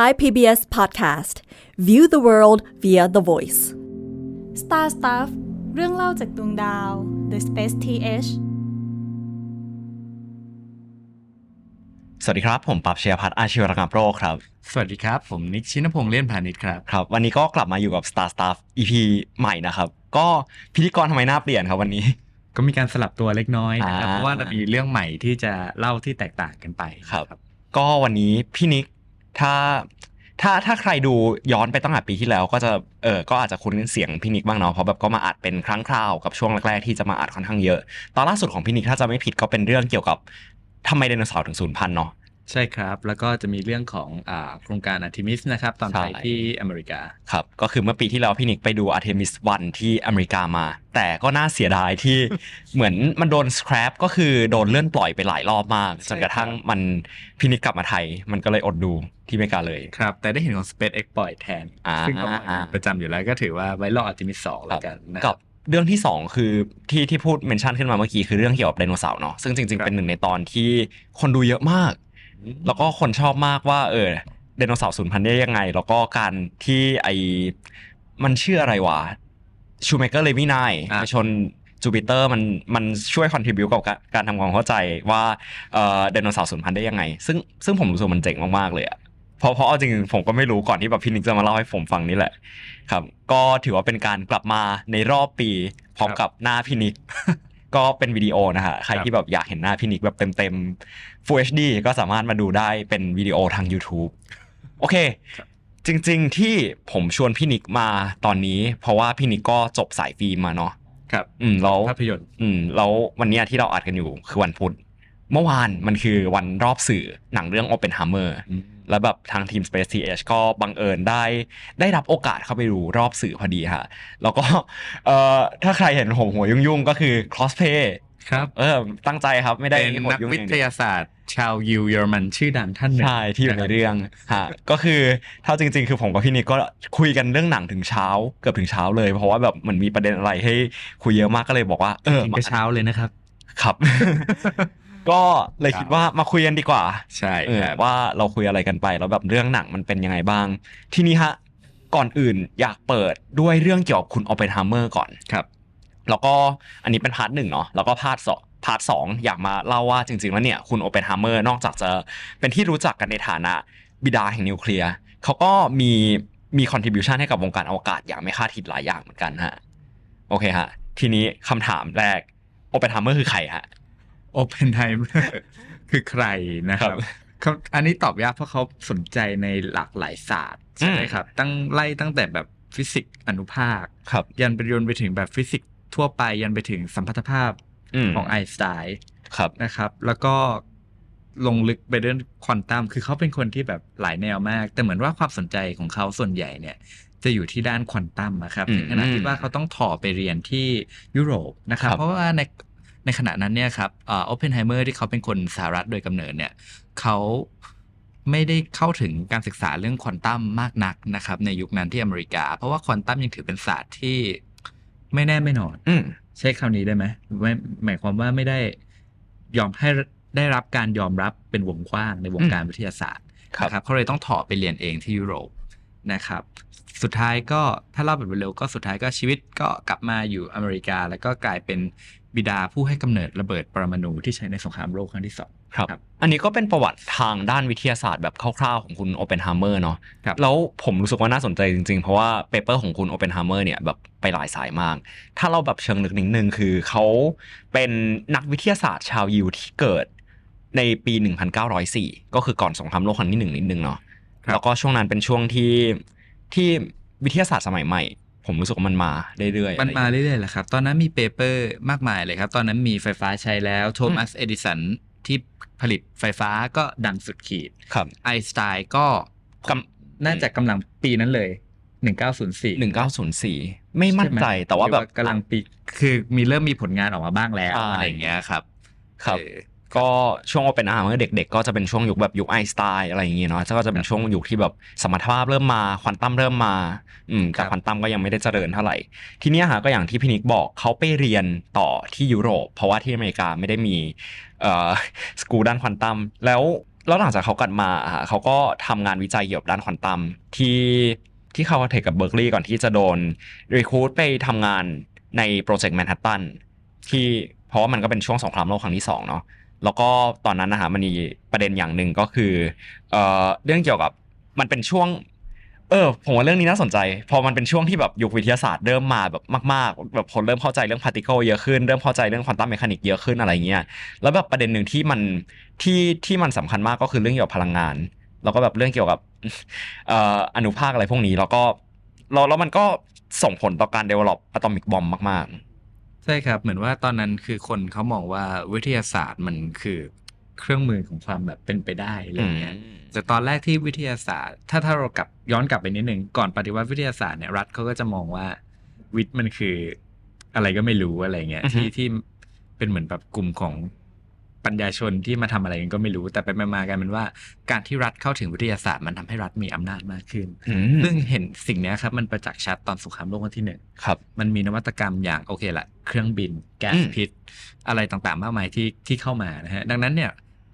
Thai PBS Podcast View the world via the voice Star Stuff เรื่องเล่าจากดวงดาว The Space TH สวัสดีครับ ผมปรับเชียพัฒน์อาชีวรกรรมโรคครับ สวัสดีครับ ผมนิกชินพงษ์เลี่ยนพาณิชย์ครับ ครับ วันนี้ก็กลับมาอยู่กับ Star Stuff EP ใหม่นะครับ ก็พิธีกรทำไมหน้าเปลี่ยนครับวันนี้ ก็มีการสลับตัวเล็กน้อยนะครับ อ่า เพราะว่าเรามีเรื่องใหม่ที่จะเล่าที่แตกต่างกันไปครับก็วันนี้พี่นิก ถ้าถ้าถ้าใครดูย้อนไปตั้งแต่ปีที่แล้ว ก็จะเออก็อาจจะคุ้นเสียงพี่นิกบ้างเนาะเพราะแบบก็มาอัดเป็นครั้งคราวกับช่วงแรกๆที่จะมาอัดค่อนข้างเยอะ ตอนล่าสุดของพี่นิกถ้าจะไม่ผิดก็เป็นเรื่องเกี่ยวกับทำไมไดโนเสาร์ถึงสูญพันธุ์เนาะ ใช่ครับ แล้วก็จะมีเรื่องของอ่าโครงการอาร์ทิมิสนะครับตอนไปใช่ที่อเมริกา ครับ ก็คือเมื่อปีที่แล้วพี่นิกไปดูอาร์เทมิสวันที่อเมริกามา แต่ก็น่าเสียดายที่ เหมือนมันโดน scrub ก็คือโดนเลื่อนปล่อยไปหลายรอบมาก จนกระทั่งมันพี่นิกกลับมาไทย มันก็เลยอดดูที่อเมริกาเลย ครับ แต่ได้เห็นของ SpaceX ปล่อยแทน อ่า ซึ่งก็ประจำอยู่แล้วก็ถือว่าไว้รออาร์ทิมิสสองแล้วกันนะคกัรับ บเรื่องที่สองคือที่ที่พูด mention ขึ้นมาเมื่อกี้คือเรื่องเกี่ยวกับไดโนเสาร์เนาะซึ่งจริงๆ ครับเป็นหนึ่งในตอนที่คนดูเยอะมาก แล้วก็คนชอบมากว่า เออไดโนเสาร์สูญพันธุ์ได้ยังไง แล้วก็การที่ไอมันชื่ออะไรวะชูเมเกอร์เลวินายอะไปชนจูปิเตอร์มันมันช่วยคอนทริบิวกับการการทำความเข้าใจว่าเออไดโนเสาร์สูญพันธุ์ได้ยังไง ซึ่งซึ่งผมรู้สึกมันเจ๋งมาก ๆ เลยอะเพราะเพราะเอาจริงๆผมก็ไม่รู้ก่อนที่แบบพี่นิกจะมาเล่าให้ผมฟังนี่แหละ ครับ ก็ถือว่าเป็นการกลับมาในรอบปีพร้อมกับหน้าพี่นิก ก็เป็นวิดีโอนะฮะใครครับที่แบบอยากเห็นหน้าพี่นิกแบบเต็มๆ Full HD ก็สามารถมาดูได้เป็นวิดีโอทาง YouTube โอเค จริงๆที่ผมชวนพี่นิกมาตอนนี้ เพราะว่าพี่นิกก็จบสายฟิล์มมาเนาะครับอืมแล้วภาพยนตร์อืมแล้ววันเนี้ยที่เราอัดกันอยู่คือวันพุธเมื่อวานมันคือวันรอบสื่อหนังเรื่อง Oppenheimer แล้วแบบทางทีม Space TH ก็บังเอิญได้ ได้รับโอกาสเข้าไปดูรอบสื่อพอดีฮะแล้วก็เอ่อถ้าใครเห็นผมหัวยุ่งๆ ก็คือ crossplay ครับเออตั้งใจครับไม่ได้เป็นหัวนักยุ่งวิทยาศาสตร์ ชาวยิวเยอรมันชื่อดังท่านหนึ่งใช่ที่อยู่ในเรื่องฮะก็คือถ้าจริง ๆ คือผมกับพี่นิกก็คุยกันเรื่องหนังถึงเช้าเกือบถึงเช้าเลย เพราะว่าแบบเหมือนมีประเด็นอะไรให้คุยเยอะมากก็เลยบอกว่าเออกินมาก็เช้าเลยนะครับครับ ก็เลยคิดว่ามาคุยกันดีกว่า ใช่เออครับว่าเราคุยอะไรกันไปแล้วแบบเรื่องหนังมันเป็นยังไงบ้าง ทีนี้ฮะก่อนอื่นอยากเปิดด้วยเรื่องเกี่ยวกับคุณออปเพนไฮเมอร์ก่อนครับ แล้วก็อันนี้เป็น part หนึ่งเนาะแล้วก็ part สอง part สองอยากมาเล่าว่าจริง ๆ แล้วเนี่ยคุณโอเพนไฮเมอร์นอกจากจะเป็นที่รู้จักกันในฐานะบิดาแห่งนิวเคลียร์เขาก็มีมี contribution ให้กับวงการอวกาศอย่างไม่คาดคิดหลายอย่างเหมือนกันฮะ โอเคฮะ ทีนี้คำถามแรกโอเพนไฮเมอร์คือใครฮะ โอเพนไ i เมอร์คือใครนะคครัรับบเขาอันนี้ตอบยากเพราะเขาสนใจในหลากหลายศาสตร์ใช่ไหมอืมครับ ตั้งไล่ตั้งแต่แบบฟิสิกส์อนุภาคครับยันไปยันไปถึงแบบฟิสิกส์ทั่วไปยันไปถึงสัมพัทธภาพของไอน์สไตน์ครับนะครับ แล้วก็ลงลึกไปเรื่องควอนตัมคือเขาเป็นคนที่แบบหลายแนวมาก แต่เหมือนว่าความสนใจของเขาส่วนใหญ่เนี่ย จะอยู่ที่ด้านควอนตัมนะครับอืมถึงขนาดที่ว่าเขาต้องถ่อไปเรียนที่ยุโรปนะครับครับเพราะว่าใน ในขณะนั้นเนี่ยครับโอเพนไฮเมอร์ที่เขาเป็นคนสหรัฐโดยกำเนิดเนี่ยเขาไม่ได้เข้าถึงการศึกษาเรื่องควอนตัมมากนักนะครับ ในยุคนั้นที่อเมริกา เพราะว่าควอนตัมยังถือเป็นศาสตร์ที่ไม่แน่ไม่นอนอืมใช้คำนี้ได้ไหมไม่หมายความว่าไม่ได้ยอมให้ได้รับการยอมรับเป็นวงกว้างในวงการวิทยาศาสตร์ครับนะครับเขาเลยต้องถ่อไปเรียนเองที่ยุโรปนะครับ สุดท้ายก็ถ้าเล่าแบบเร็วๆก็สุดท้ายก็ชีวิตก็กลับมาอยู่อเมริกา แล้วก็กลายเป็นบิดาผู้ให้กำเนิดระเบิดปรมาณูที่ใช้ในสงครามโลกครั้งที่สองครับครับ อันนี้ก็เป็นประวัติทางด้านวิทยาศาสตร์แบบคร่าวๆของคุณโอเปนไฮเมอร์เนาะครับแล้วผมรู้สึกว่าน่าสนใจจริงๆ เพราะว่า paper ของคุณโอเปนไฮเมอร์เนี่ยแบบไปหลายสายมาก ถ้าเราแบบเชิงลึกนิดนึงคือเขาเป็นนักวิทยาศาสตร์ชาวยิวที่เกิดในปี 1904 ก็คือก่อนสงครามโลกครั้งที่หนึ่งนิดนึงเนาะครับแล้วก็ช่วงนั้นเป็นช่วงที่ ที่วิทยาศาสตร์สมัยใหม่ ผมรู้สึกว่ามันมาเรื่อยๆมันมาอะไรอย่างเงี้ยเรื่อยๆแหละครับ ตอนนั้นมี paper มากมายเลยครับ ตอนนั้นมีไฟฟ้าใช้แล้วโทมัสเอดิสันที่ผลิตไฟฟ้าก็ดังสุดขีดครับไอน์สไตน์ก็กำน่าจะกำลังปีนั้นเลย 1904หนึ่งเก้าศูนย์สี่ไม่มั่นใจใช่ไหมแต่ว่าแบบหรือกำลังปีคือมีเริ่มมีผลงานออกมาบ้างแล้วใช่อะไรอย่างเงี้ยครับครับเออ ก็ช่วงโอเปนอาร์เมื่อเด็ก ๆ ก็จะเป็นช่วงยุคแบบยุคไอน์สไตน์อะไรอย่างเงี้ยเนาะก็จะเป็นช่วงยุคที่แบบสัมพัทธภาพเริ่มมาควอนตัมเริ่มมาอืมแต่ครับควอนตัมก็ยังไม่ได้เจริญเท่าไหร่ ทีเนี้ยฮะก็อย่างที่พี่นิกบอกเขาไปเรียนต่อที่ยุโรป เพราะว่าที่อเมริกาไม่ได้มีเอ่อสกูลด้านควอนตัมแล้วแล้วหลังจากเขากลับมาอะเขาก็ทำงานวิจัยเกี่ยวกับด้านควอนตัมที่ที่ Caltech กับเบิร์กลีย์ก่อนที่จะโดน recruit ไปทำงานในโปรเจกต์แมนฮัตตันที่เพราะว่ามันก็เป็นช่วงสงครามโลกครั้งที่สองเนาะ แล้วก็ตอนนั้นนะฮะมันมีประเด็นอย่างหนึ่งก็คือเอ่อเรื่องเกี่ยวกับมันเป็นช่วง เออผมว่าเรื่องนี้น่าสนใจ พอมันเป็นช่วงที่แบบยุควิทยาศาสตร์เริ่มมาแบบมากๆแบบคนเริ่มเข้าใจเรื่อง particle เยอะขึ้นเริ่มเข้าใจเรื่อง quantum mechanic เยอะขึ้นอะไรเงี้ยแล้วแบบประเด็นหนึ่งที่มันที่ที่มันสำคัญมากก็คือเรื่องเกี่ยวกับพลังงาน แล้วก็แบบเรื่องเกี่ยวกับเอ่ออนุภาคอะไรพวกนี้แล้วก็แล้วแล้วมันก็ส่งผลต่อการ develop atomic bomb มาก ใช่ครับ เหมือนว่าตอนนั้นคือคนเขามองว่าวิทยาศาสตร์มันคือเครื่องมือของความแบบเป็นไปได้อะไรๆเงี้ยแต่ตอนแรกที่วิทยาศาสตร์ ถ้าถ้าเรากลับย้อนกลับไปนิดนึงก่อนปฏิวัติวิทยาศาสตร์เนี่ยรัฐเขาก็จะมองว่าวิทย์มันคืออะไรก็ไม่รู้อะไรเงี้ยอือฮึที่ที่เป็นเหมือนแบบกลุ่มของ ปัญญาชนที่มาทำอะไรกันก็ไม่รู้ แต่ไปมาๆกันเป็นว่า การที่รัฐเข้าถึงวิทยาศาสตร์มันทำให้รัฐมีอำนาจมากขึ้นอืมซึ่งเห็นสิ่งเนี้ยครับมันประจักษ์ชัดตอนสงครามโลกครั้งที่หนึ่งครับมันมีนวัตกรรมอย่างโอเคละเครื่องบิน แก๊สอืมพิษ อะไรต่างๆ มากมายที่ที่เข้ามานะฮะดังนั้นเนี่ย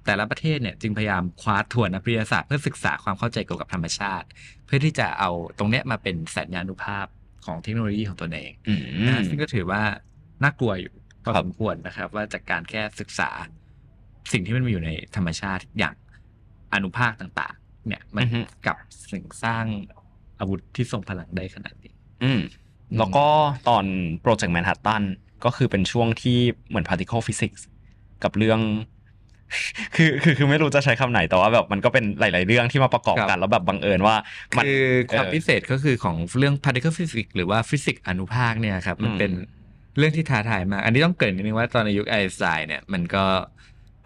แต่ละประเทศเนี่ยจึงพยายามคว้าทวนนักวิทยาศาสตร์เพื่อศึกษาความเข้าใจเกี่ยวกับธรรมชาติ เพื่อที่จะเอาตรงเนี้ยมาเป็นสัญญานุภาพของเทคโนโลยีของตนเองอืมนะฮะซึ่งก็ถือว่าน่ากลัวอยู่พอครับสมควรนะครับ ว่าจากการแค่ศึกษา สิ่งที่มันมีอยู่ในธรรมชาติอย่างอนุภาคต่าง ๆ เนี่ย มันอือฮึ กับสิ่งสร้างอาวุธที่ทรงพลังได้ขนาดนี้ อืมแล้วก็ตอนโปรเจกต์แมนฮัตตันก็คือเป็นช่วงที่เหมือน particle physics กับเรื่อง คือคือคือไม่รู้จะใช้คำไหนแต่ว่าแบบมันก็เป็นหลาย ๆ เรื่องที่มาประกอบครับกัน แล้วแบบบังเอิญว่ามัน คือความเออพิเศษก็คือของเรื่อง particle physics หรือว่าฟิสิกส์อนุภาคเนี่ยครับ มันอืมเป็นเรื่องที่ท้าทายมาก อันนี้ต้องเกริ่นนิดนึงว่าตอนในยุคไอน์สไตน์เนี่ยมันก็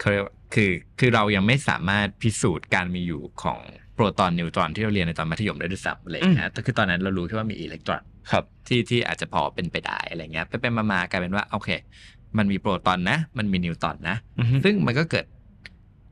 เขาเรียกว่าคือคือเรายังไม่สามารถพิสูจน์การมีอยู่ของโปรตอนนิวตรอนที่เราเรียนในตอนมัธยมได้ด้วยซ้ำอะไรอย่างเงี้ยแต่คือตอนนั้นเรารู้แค่ว่ามีอิเล็กตรอนครับที่ที่อาจจะพอเป็นไปได้อะไรเงี้ยไปไปๆมาๆกลายเป็นว่าโอเค มันมีโปรตอนนะ มันมีนิวตรอนนะอือฮึซึ่งมันก็เกิด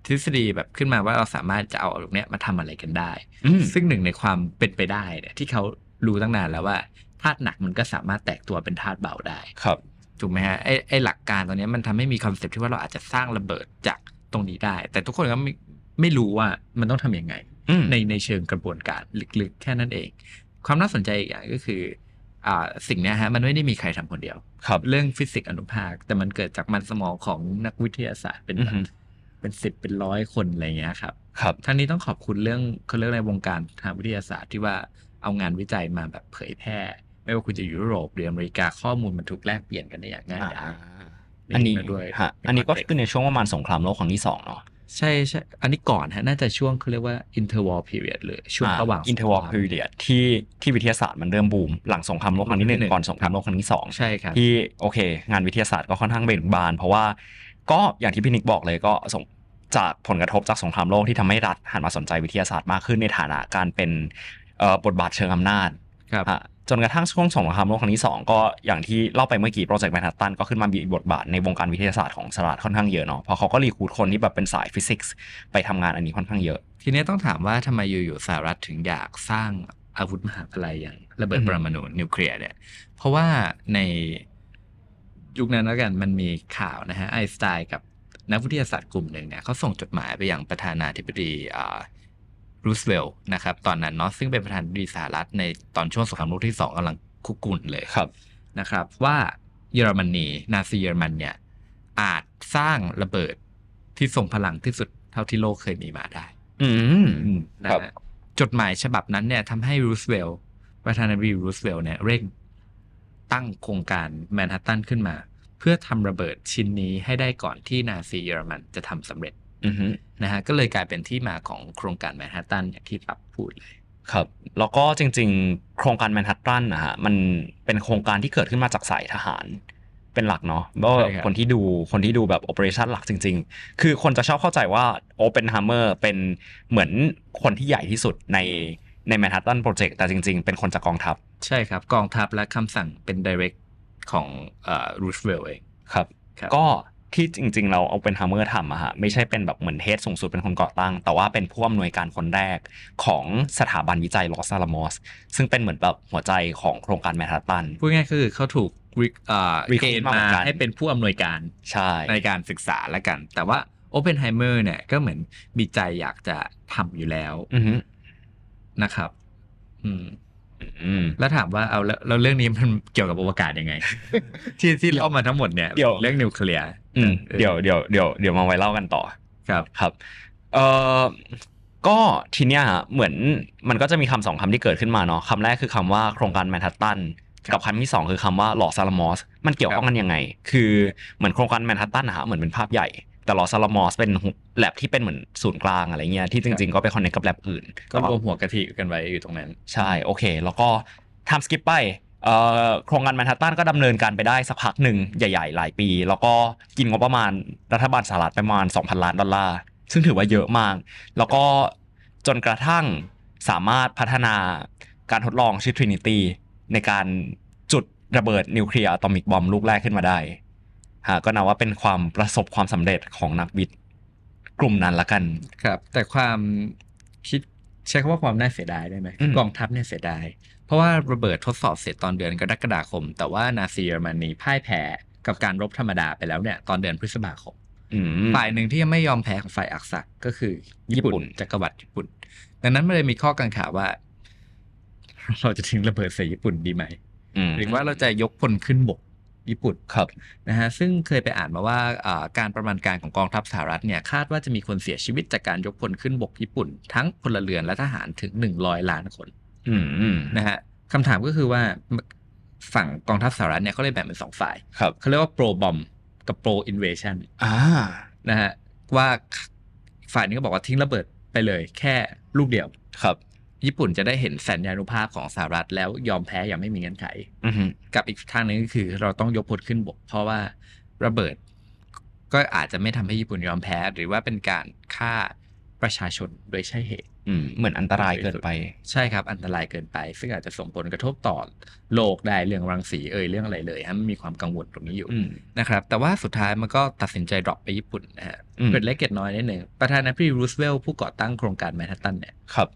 ทฤษฎีแบบขึ้นมาว่าเราสามารถจะเอาตรงเนี้ยมาทำอะไรกันได้อืมซึ่งหนึ่งในความเป็นไปได้เนี่ยที่เขารู้ตั้งนานแล้วว่าธาตุหนักมันก็สามารถแตกตัวเป็นธาตุเบาได้ ครับ ถูกไหมฮะไอ้ไอ้หลักการตรงเนี้ยมันทำให้มีคอนเซ็ปต์ที่ว่าเราอาจจะสร้างระเบิดจากตรงนี้ได้ แต่ทุกคนก็ไม่ไม่รู้ว่ามันต้องทำยังไงอืมในในเชิงกระบวนการลึกๆ แค่นั้นเอง ความน่าสนใจอีกอย่างก็คืออ่าสิ่งเนี้ยฮะมันไม่ได้มีใครทำคนเดียวครับเรื่องฟิสิกส์อนุภาค แต่มันเกิดจากมันสมองของนักวิทยาศาสตร์เป็นแบบอือฮึเป็นสิบเป็นร้อยคนอะไรเงี้ยครับครับทั้งนี้ต้องขอบคุณเรื่องเขาเรียกในวงการทางวิทยาศาสตร์ที่ว่าเอางานวิจัยมาแบบเผยแพร่ ไม่ว่าคุณจะอยู่ยุโรปหรืออเมริกาข้อมูลมันถูกแลกเปลี่ยนกันได้อย่างง่ายดายอันนี้มาด้วยฮะอันนี้ก็คือในช่วงประมาณสงครามโลกครั้งที่สองเนาะใช่ใช่อันนี้ก่อนฮะน่าจะช่วงเขาเรียกว่า interwar period หรือช่วงระหว่างอินเทอร์วอลสงคพีมเรียดที่ที่วิทยาศาสตร์มันเริ่มบูม หลังสงครามโลกครั้งที่หนึ่งหนึ่งก่อนสงครามโลกครั้งที่สองใช่ครับที่โอเค งานวิทยาศาสตร์ก็ค่อนข้างเบ่งบาน เพราะว่าก็อย่างที่พี่นิกบอกเลยก็ส่งจากผลกระทบจากสงครามโลกที่ทำให้รัฐหันมาสนใจวิทยาศาสตร์มากขึ้นในฐานะการเป็นเอ่อบทบาทเชิงอำนาจครับอะ จนกระทั่งช่วงสงครามโลกครั้งที่สองก็อย่างที่เล่าไปเมื่อกี้โปรเจกต์แมนฮัตตันก็ขึ้นมามีบทบาทในวงการวิทยาศาสตร์ของสหรัฐค่อนข้างเยอะเนาะเพราะเขาก็ recruit คนที่แบบเป็นสายฟิสิกส์ไปทำงานอันนี้ค่อนข้างเยอะ ทีนี้ต้องถามว่าทำไมอยู่ๆสหรัฐถึงอยากสร้างอาวุธมหาประลัยอย่างระเบิดปรมาณูนิวเคลียร์เนี่ยเพราะว่าในยุคนั้นแล้วกันมันมีข่าวนะฮะไอน์สไตน์กับนักวิทยาศาสตร์กลุ่มหนึ่งเนี่ยเขาส่งจดหมายไปยังประธานาธิบดีอ่า รูสเวลต์นะครับตอนนั้นเนาะซึ่งเป็นประธานาธิบดีสหรัฐในตอนช่วงสงครามโลกที่สองกำลังคุกรุ่นเลยครับนะครับ ว่าเยอรมนีนาซีเยอรมันเนี่ยอาจสร้างระเบิดที่ทรงพลังที่สุดเท่าที่โลกเคยมีมาได้ อืมนะครับฮะจดหมายฉบับนั้นเนี่ยทำให้รูสเวลต์ประธานาธิบดีรูสเวลต์เนี่ยเร่งตั้งโครงการแมนฮัตตันขึ้นมา เพื่อทำระเบิดชิ้นนี้ให้ได้ก่อนที่นาซีเยอรมันจะทำสำเร็จอือฮึ นะฮะก็เลยกลายเป็นที่มาของโครงการแมนฮัตตันอย่างที่ปับพูดเลยครับแล้วก็จริง ๆ โครงการแมนฮัตตันนะฮะมันเป็นโครงการที่เกิดขึ้นมาจากสายทหารเป็นหลักเนาะเพราะว่าใช่ครับคนที่ดูคนที่ดูแบบ operation หลักจริง ๆ คือคนจะชอบเข้าใจว่าโอเปน h ฮมเมอร์เป็นเหมือนคนที่ใหญ่ที่สุดในใน Manhattan Project แต่จริง ๆ เป็นคนจากกองทัพ ใช่ครับ กองทัพและคำสั่งเป็น direct ของเอ่อรูสเวลต์เองครับครับก็ ที่จริง ๆ เราเอาเป็นฮัมเมอร์ทำอะฮะไม่ใช่เป็นแบบเหมือน head สูงสุดเป็นคนก่อตั้ง แต่ว่าเป็นผู้อำนวยการคนแรกของสถาบันวิจัยลอสซาลามอสซึ่งเป็นเหมือนแบบหัวใจของโครงการแมนฮัตตันพูดง่ายๆคือเขาถูก re- เอ่อ Recruit เกณฑ์มาเหมืมาอนกันให้เป็นผู้อำนวยการใช่ในการศึกษาแล้วกัน แต่ว่าโอเพนไฮเมอร์เนี่ยก็เหมือนมีใจอยากจะทำอยู่แล้วอือฮึนะครับอืมอืมแล้วถามว่าเอาแล้วแล้วเรื่องนี้มันเกี่ยวกับอวกาศยังไง ที่ที่เล่ามาทั้งหมดเนี่ยเดี๋ยวเรื่องนิวเคลียร์ อืมออเดี๋ยวเดี๋ยวเดี๋ยวเดี๋ยวมาไว้เล่ากันต่อครับครับเอ่อก็ทีเนี้ยฮะเหมือนมันก็จะมีคำสองคำที่เกิดขึ้นมาเนาะคำแรกคือคำว่าโครงการแมนฮัตตันกับคำที่สองคือคำว่าหลอซาลามอสมันเกี่ยวข้องกันยังไง คือเหมือนโครงการแมนฮัตตันนะฮะเหมือนเป็นภาพใหญ่ แต่หลอซาลามอสเป็นแลบที่เป็นเหมือนศูนย์กลางอะไรเงี้ยที่จริงๆ ก็ไปคอนเนคกับแลบอื่น ก็รวมหัวกะทิกันไว้อยู่ตรงนั้น ใช่โอเค แล้วก็ทำสกิปไปเอ่อ โครงการแมนฮัตตันก็ดำเนินการไปได้สักพักหนึ่งใหญ่ ๆ หลายปี แล้วก็กินงบประมาณรัฐบาลสหรัฐประมาณ 2,000 ล้านดอลลาร์ซึ่งถือว่าเยอะมาก แล้วก็จนกระทั่งสามารถพัฒนาการทดลองชื่อ Trinity ในการจุดระเบิดนิวเคลียร์อะตอมิกบอมลูกแรกขึ้นมาได้ฮะก็นับว่าเป็นความประสบความสำเร็จของนักวิทย์กลุ่มนั้นละกัน ครับ แต่ความคิดใช้คำว่าความน่าเสียดายได้ไหมอืมกองทัพเนี่ยเสียดายเพราะว่าระเบิดทดสอบเสร็จตอนเดือนกรกฎาคม แต่ว่านาซีเยอรมนีพ่ายแพ้กับการรบธรรมดาไปแล้วเนี่ยตอนเดือนพฤษภาคมอืมฝ่ายหนึ่งที่ยังไม่ยอมแพ้ของฝ่ายอักษัตริย์ก็คือญี่ญี่ปุ่ปุ่นนจักรวรรดิญี่ปุ่น ดังนั้นมันเลยมีข้อกังขาว่า เราจะทิ้งระเบิดใส่ญี่ปุ่นดีไหมอืมหรือว่าเราจะยกพลขึ้นบกญี่ปุ่นครับนะฮะซึ่งเคยไปอ่านมาว่าอ่าการประมาณการของกองทัพสหรัฐเนี่ยคาดว่าจะมีคนเสียชีวิตจากการยกพลขึ้นบกญี่ปุ่น ทั้งพลเรือนและทหารถึง 100 ล้านคนอืมอืม นะฮะคำถามก็คือว่าฝั่งกองทัพสหรัฐเนี่ยเขาเลยแบ่งเป็นสองฝ่ายครับเขาเรียกว่า pro bomb กับ pro invasion อ่านะฮะว่าฝ่ายนี้ก็บอกว่าทิ้งระเบิดไปเลย แค่ลูกเดียวครับ ญี่ปุ่นจะได้เห็นสัญญานุภาพของสหรัฐแล้วยอมแพ้อย่างไม่มีเงื่อนไขอือฮึกับอีกทางหนึงก็คือเราต้องยกพลขึ้นบก เพราะว่าระเบิด ก็อาจจะไม่ทำให้ญี่ปุ่นยอมแพ้ หรือว่าเป็นการฆ่าประชาชนโดยใช่เหตุ อืมเหมือนอันตรายเกินไป ใช่ครับอันตรายเกินไป ซึ่งอาจจะส่งผลกระทบต่อโลกได้เรื่องรังสีเอ่ยเรื่องอะไรเลยฮะมันมีความกังวลตรงนี้อยู่อืมนะครับ แต่ว่าสุดท้ายมันก็ตัดสินใจ drop ไปญี่ปุ่นนะฮะอืมเป็นเกร็ดเล็กเกร็ดน้อยนิดหนึ่งประธานาธิบดีรูสเวลต์ผู้ก่อตั้งโครงการแมนฮัตตันเนี่ยครับ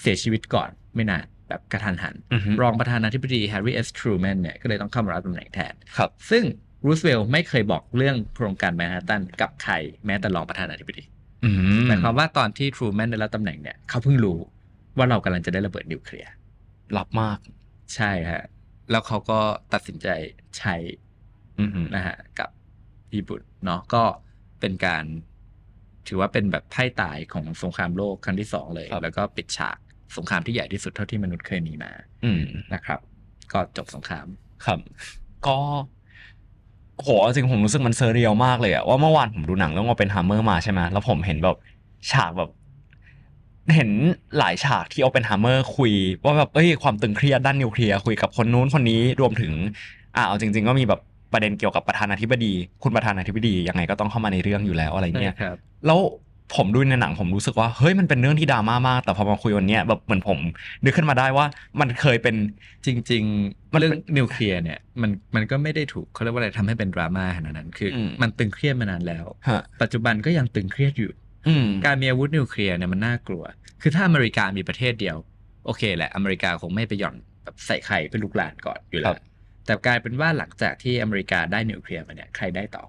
เสียชีวิตก่อนไม่นานแบบกระทันหันอือฮึรองประธานาธิบดีแฮร์รี่เอสทรูแมนเนี่ยก็เลยต้องเข้ามารับตำแหน่งแทนครับ ซึ่งรูสเวลต์ไม่เคยบอกเรื่องโครงการแมนฮัตตันกับใครแม้แต่รองประธานาธิบดีอืม หมายความว่าตอนที่ทรูแมนได้รับตำแหน่งเนี่ยเขาเพิ่งรู้ว่าเรากำลังจะได้ระเบิดนิวเคลียร์ลับมาก ใช่ฮะแล้วเขาก็ตัดสินใจใช้อืมนะฮะกับญี่ปุ่นเนาะก็เป็นการถือว่าเป็นแบบไพ่ตายของสงครามโลกครั้งที่สองเลย แล้วก็ปิดฉากสงครามที่ใหญ่ที่สุดเท่าที่มนุษย์เคยมีมา อืมนะครับ ก็จบสงครามครับ ก็ โหจริงผมรู้สึกมัน surreal มากเลยอะว่าเมื่อวานผมดูหนังเรื่องว่าเป็นฮัมเมอร์มาใช่ไหมแล้วผมเห็นแบบฉากแบบ เห็นหลายฉากที่โอเปนฮัมเมอร์คุย ว่าแบบเอ้ยความตึงเครียดด้านนิวเคลียร์คุยกับคนนู้นคนนี้รวมถึงอ่าเอาจริง ๆ ก็มีแบบประเด็นเกี่ยวกับประธานาธิบดี คุณประธานาธิบดียังไงก็ต้องเข้ามาในเรื่องอยู่แล้วอะไรเงี้ยครับแล้ว ผมดูในหนังผมรู้สึกว่าเฮ้ยมันเป็นเรื่องที่ดราม่ามาก แต่พอมาคุยวันเนี้ยแบบเหมือนผมนึกขึ้นมาได้ว่ามันเคยเป็นจริงมันๆเรื่องเป็นนิวเคลียร์เนี่ยมันมันก็ไม่ได้ถูกเขาเรียกว่าอะไรทำให้เป็นดราม่าขนาดนั้นคืออมมันตึงเครียดมานานแล้วฮะปัจจุบันก็ยังตึงเครียดอยู่อืมการมีอาวุธนิวเคลียร์เนี่ยมันน่ากลัว คือถ้าอเมริกามีประเทศเดียว โอเคแหละอเมริกาคงไม่ไปหย่อนแบบใส่ไข่เป็นลูกหลานก่อนอยู่แล้ครัวบแต่กลายเป็นว่าหลังจากที่อเมริกาได้นิวเคลียร์มาเนี่ยใครได้ต่อ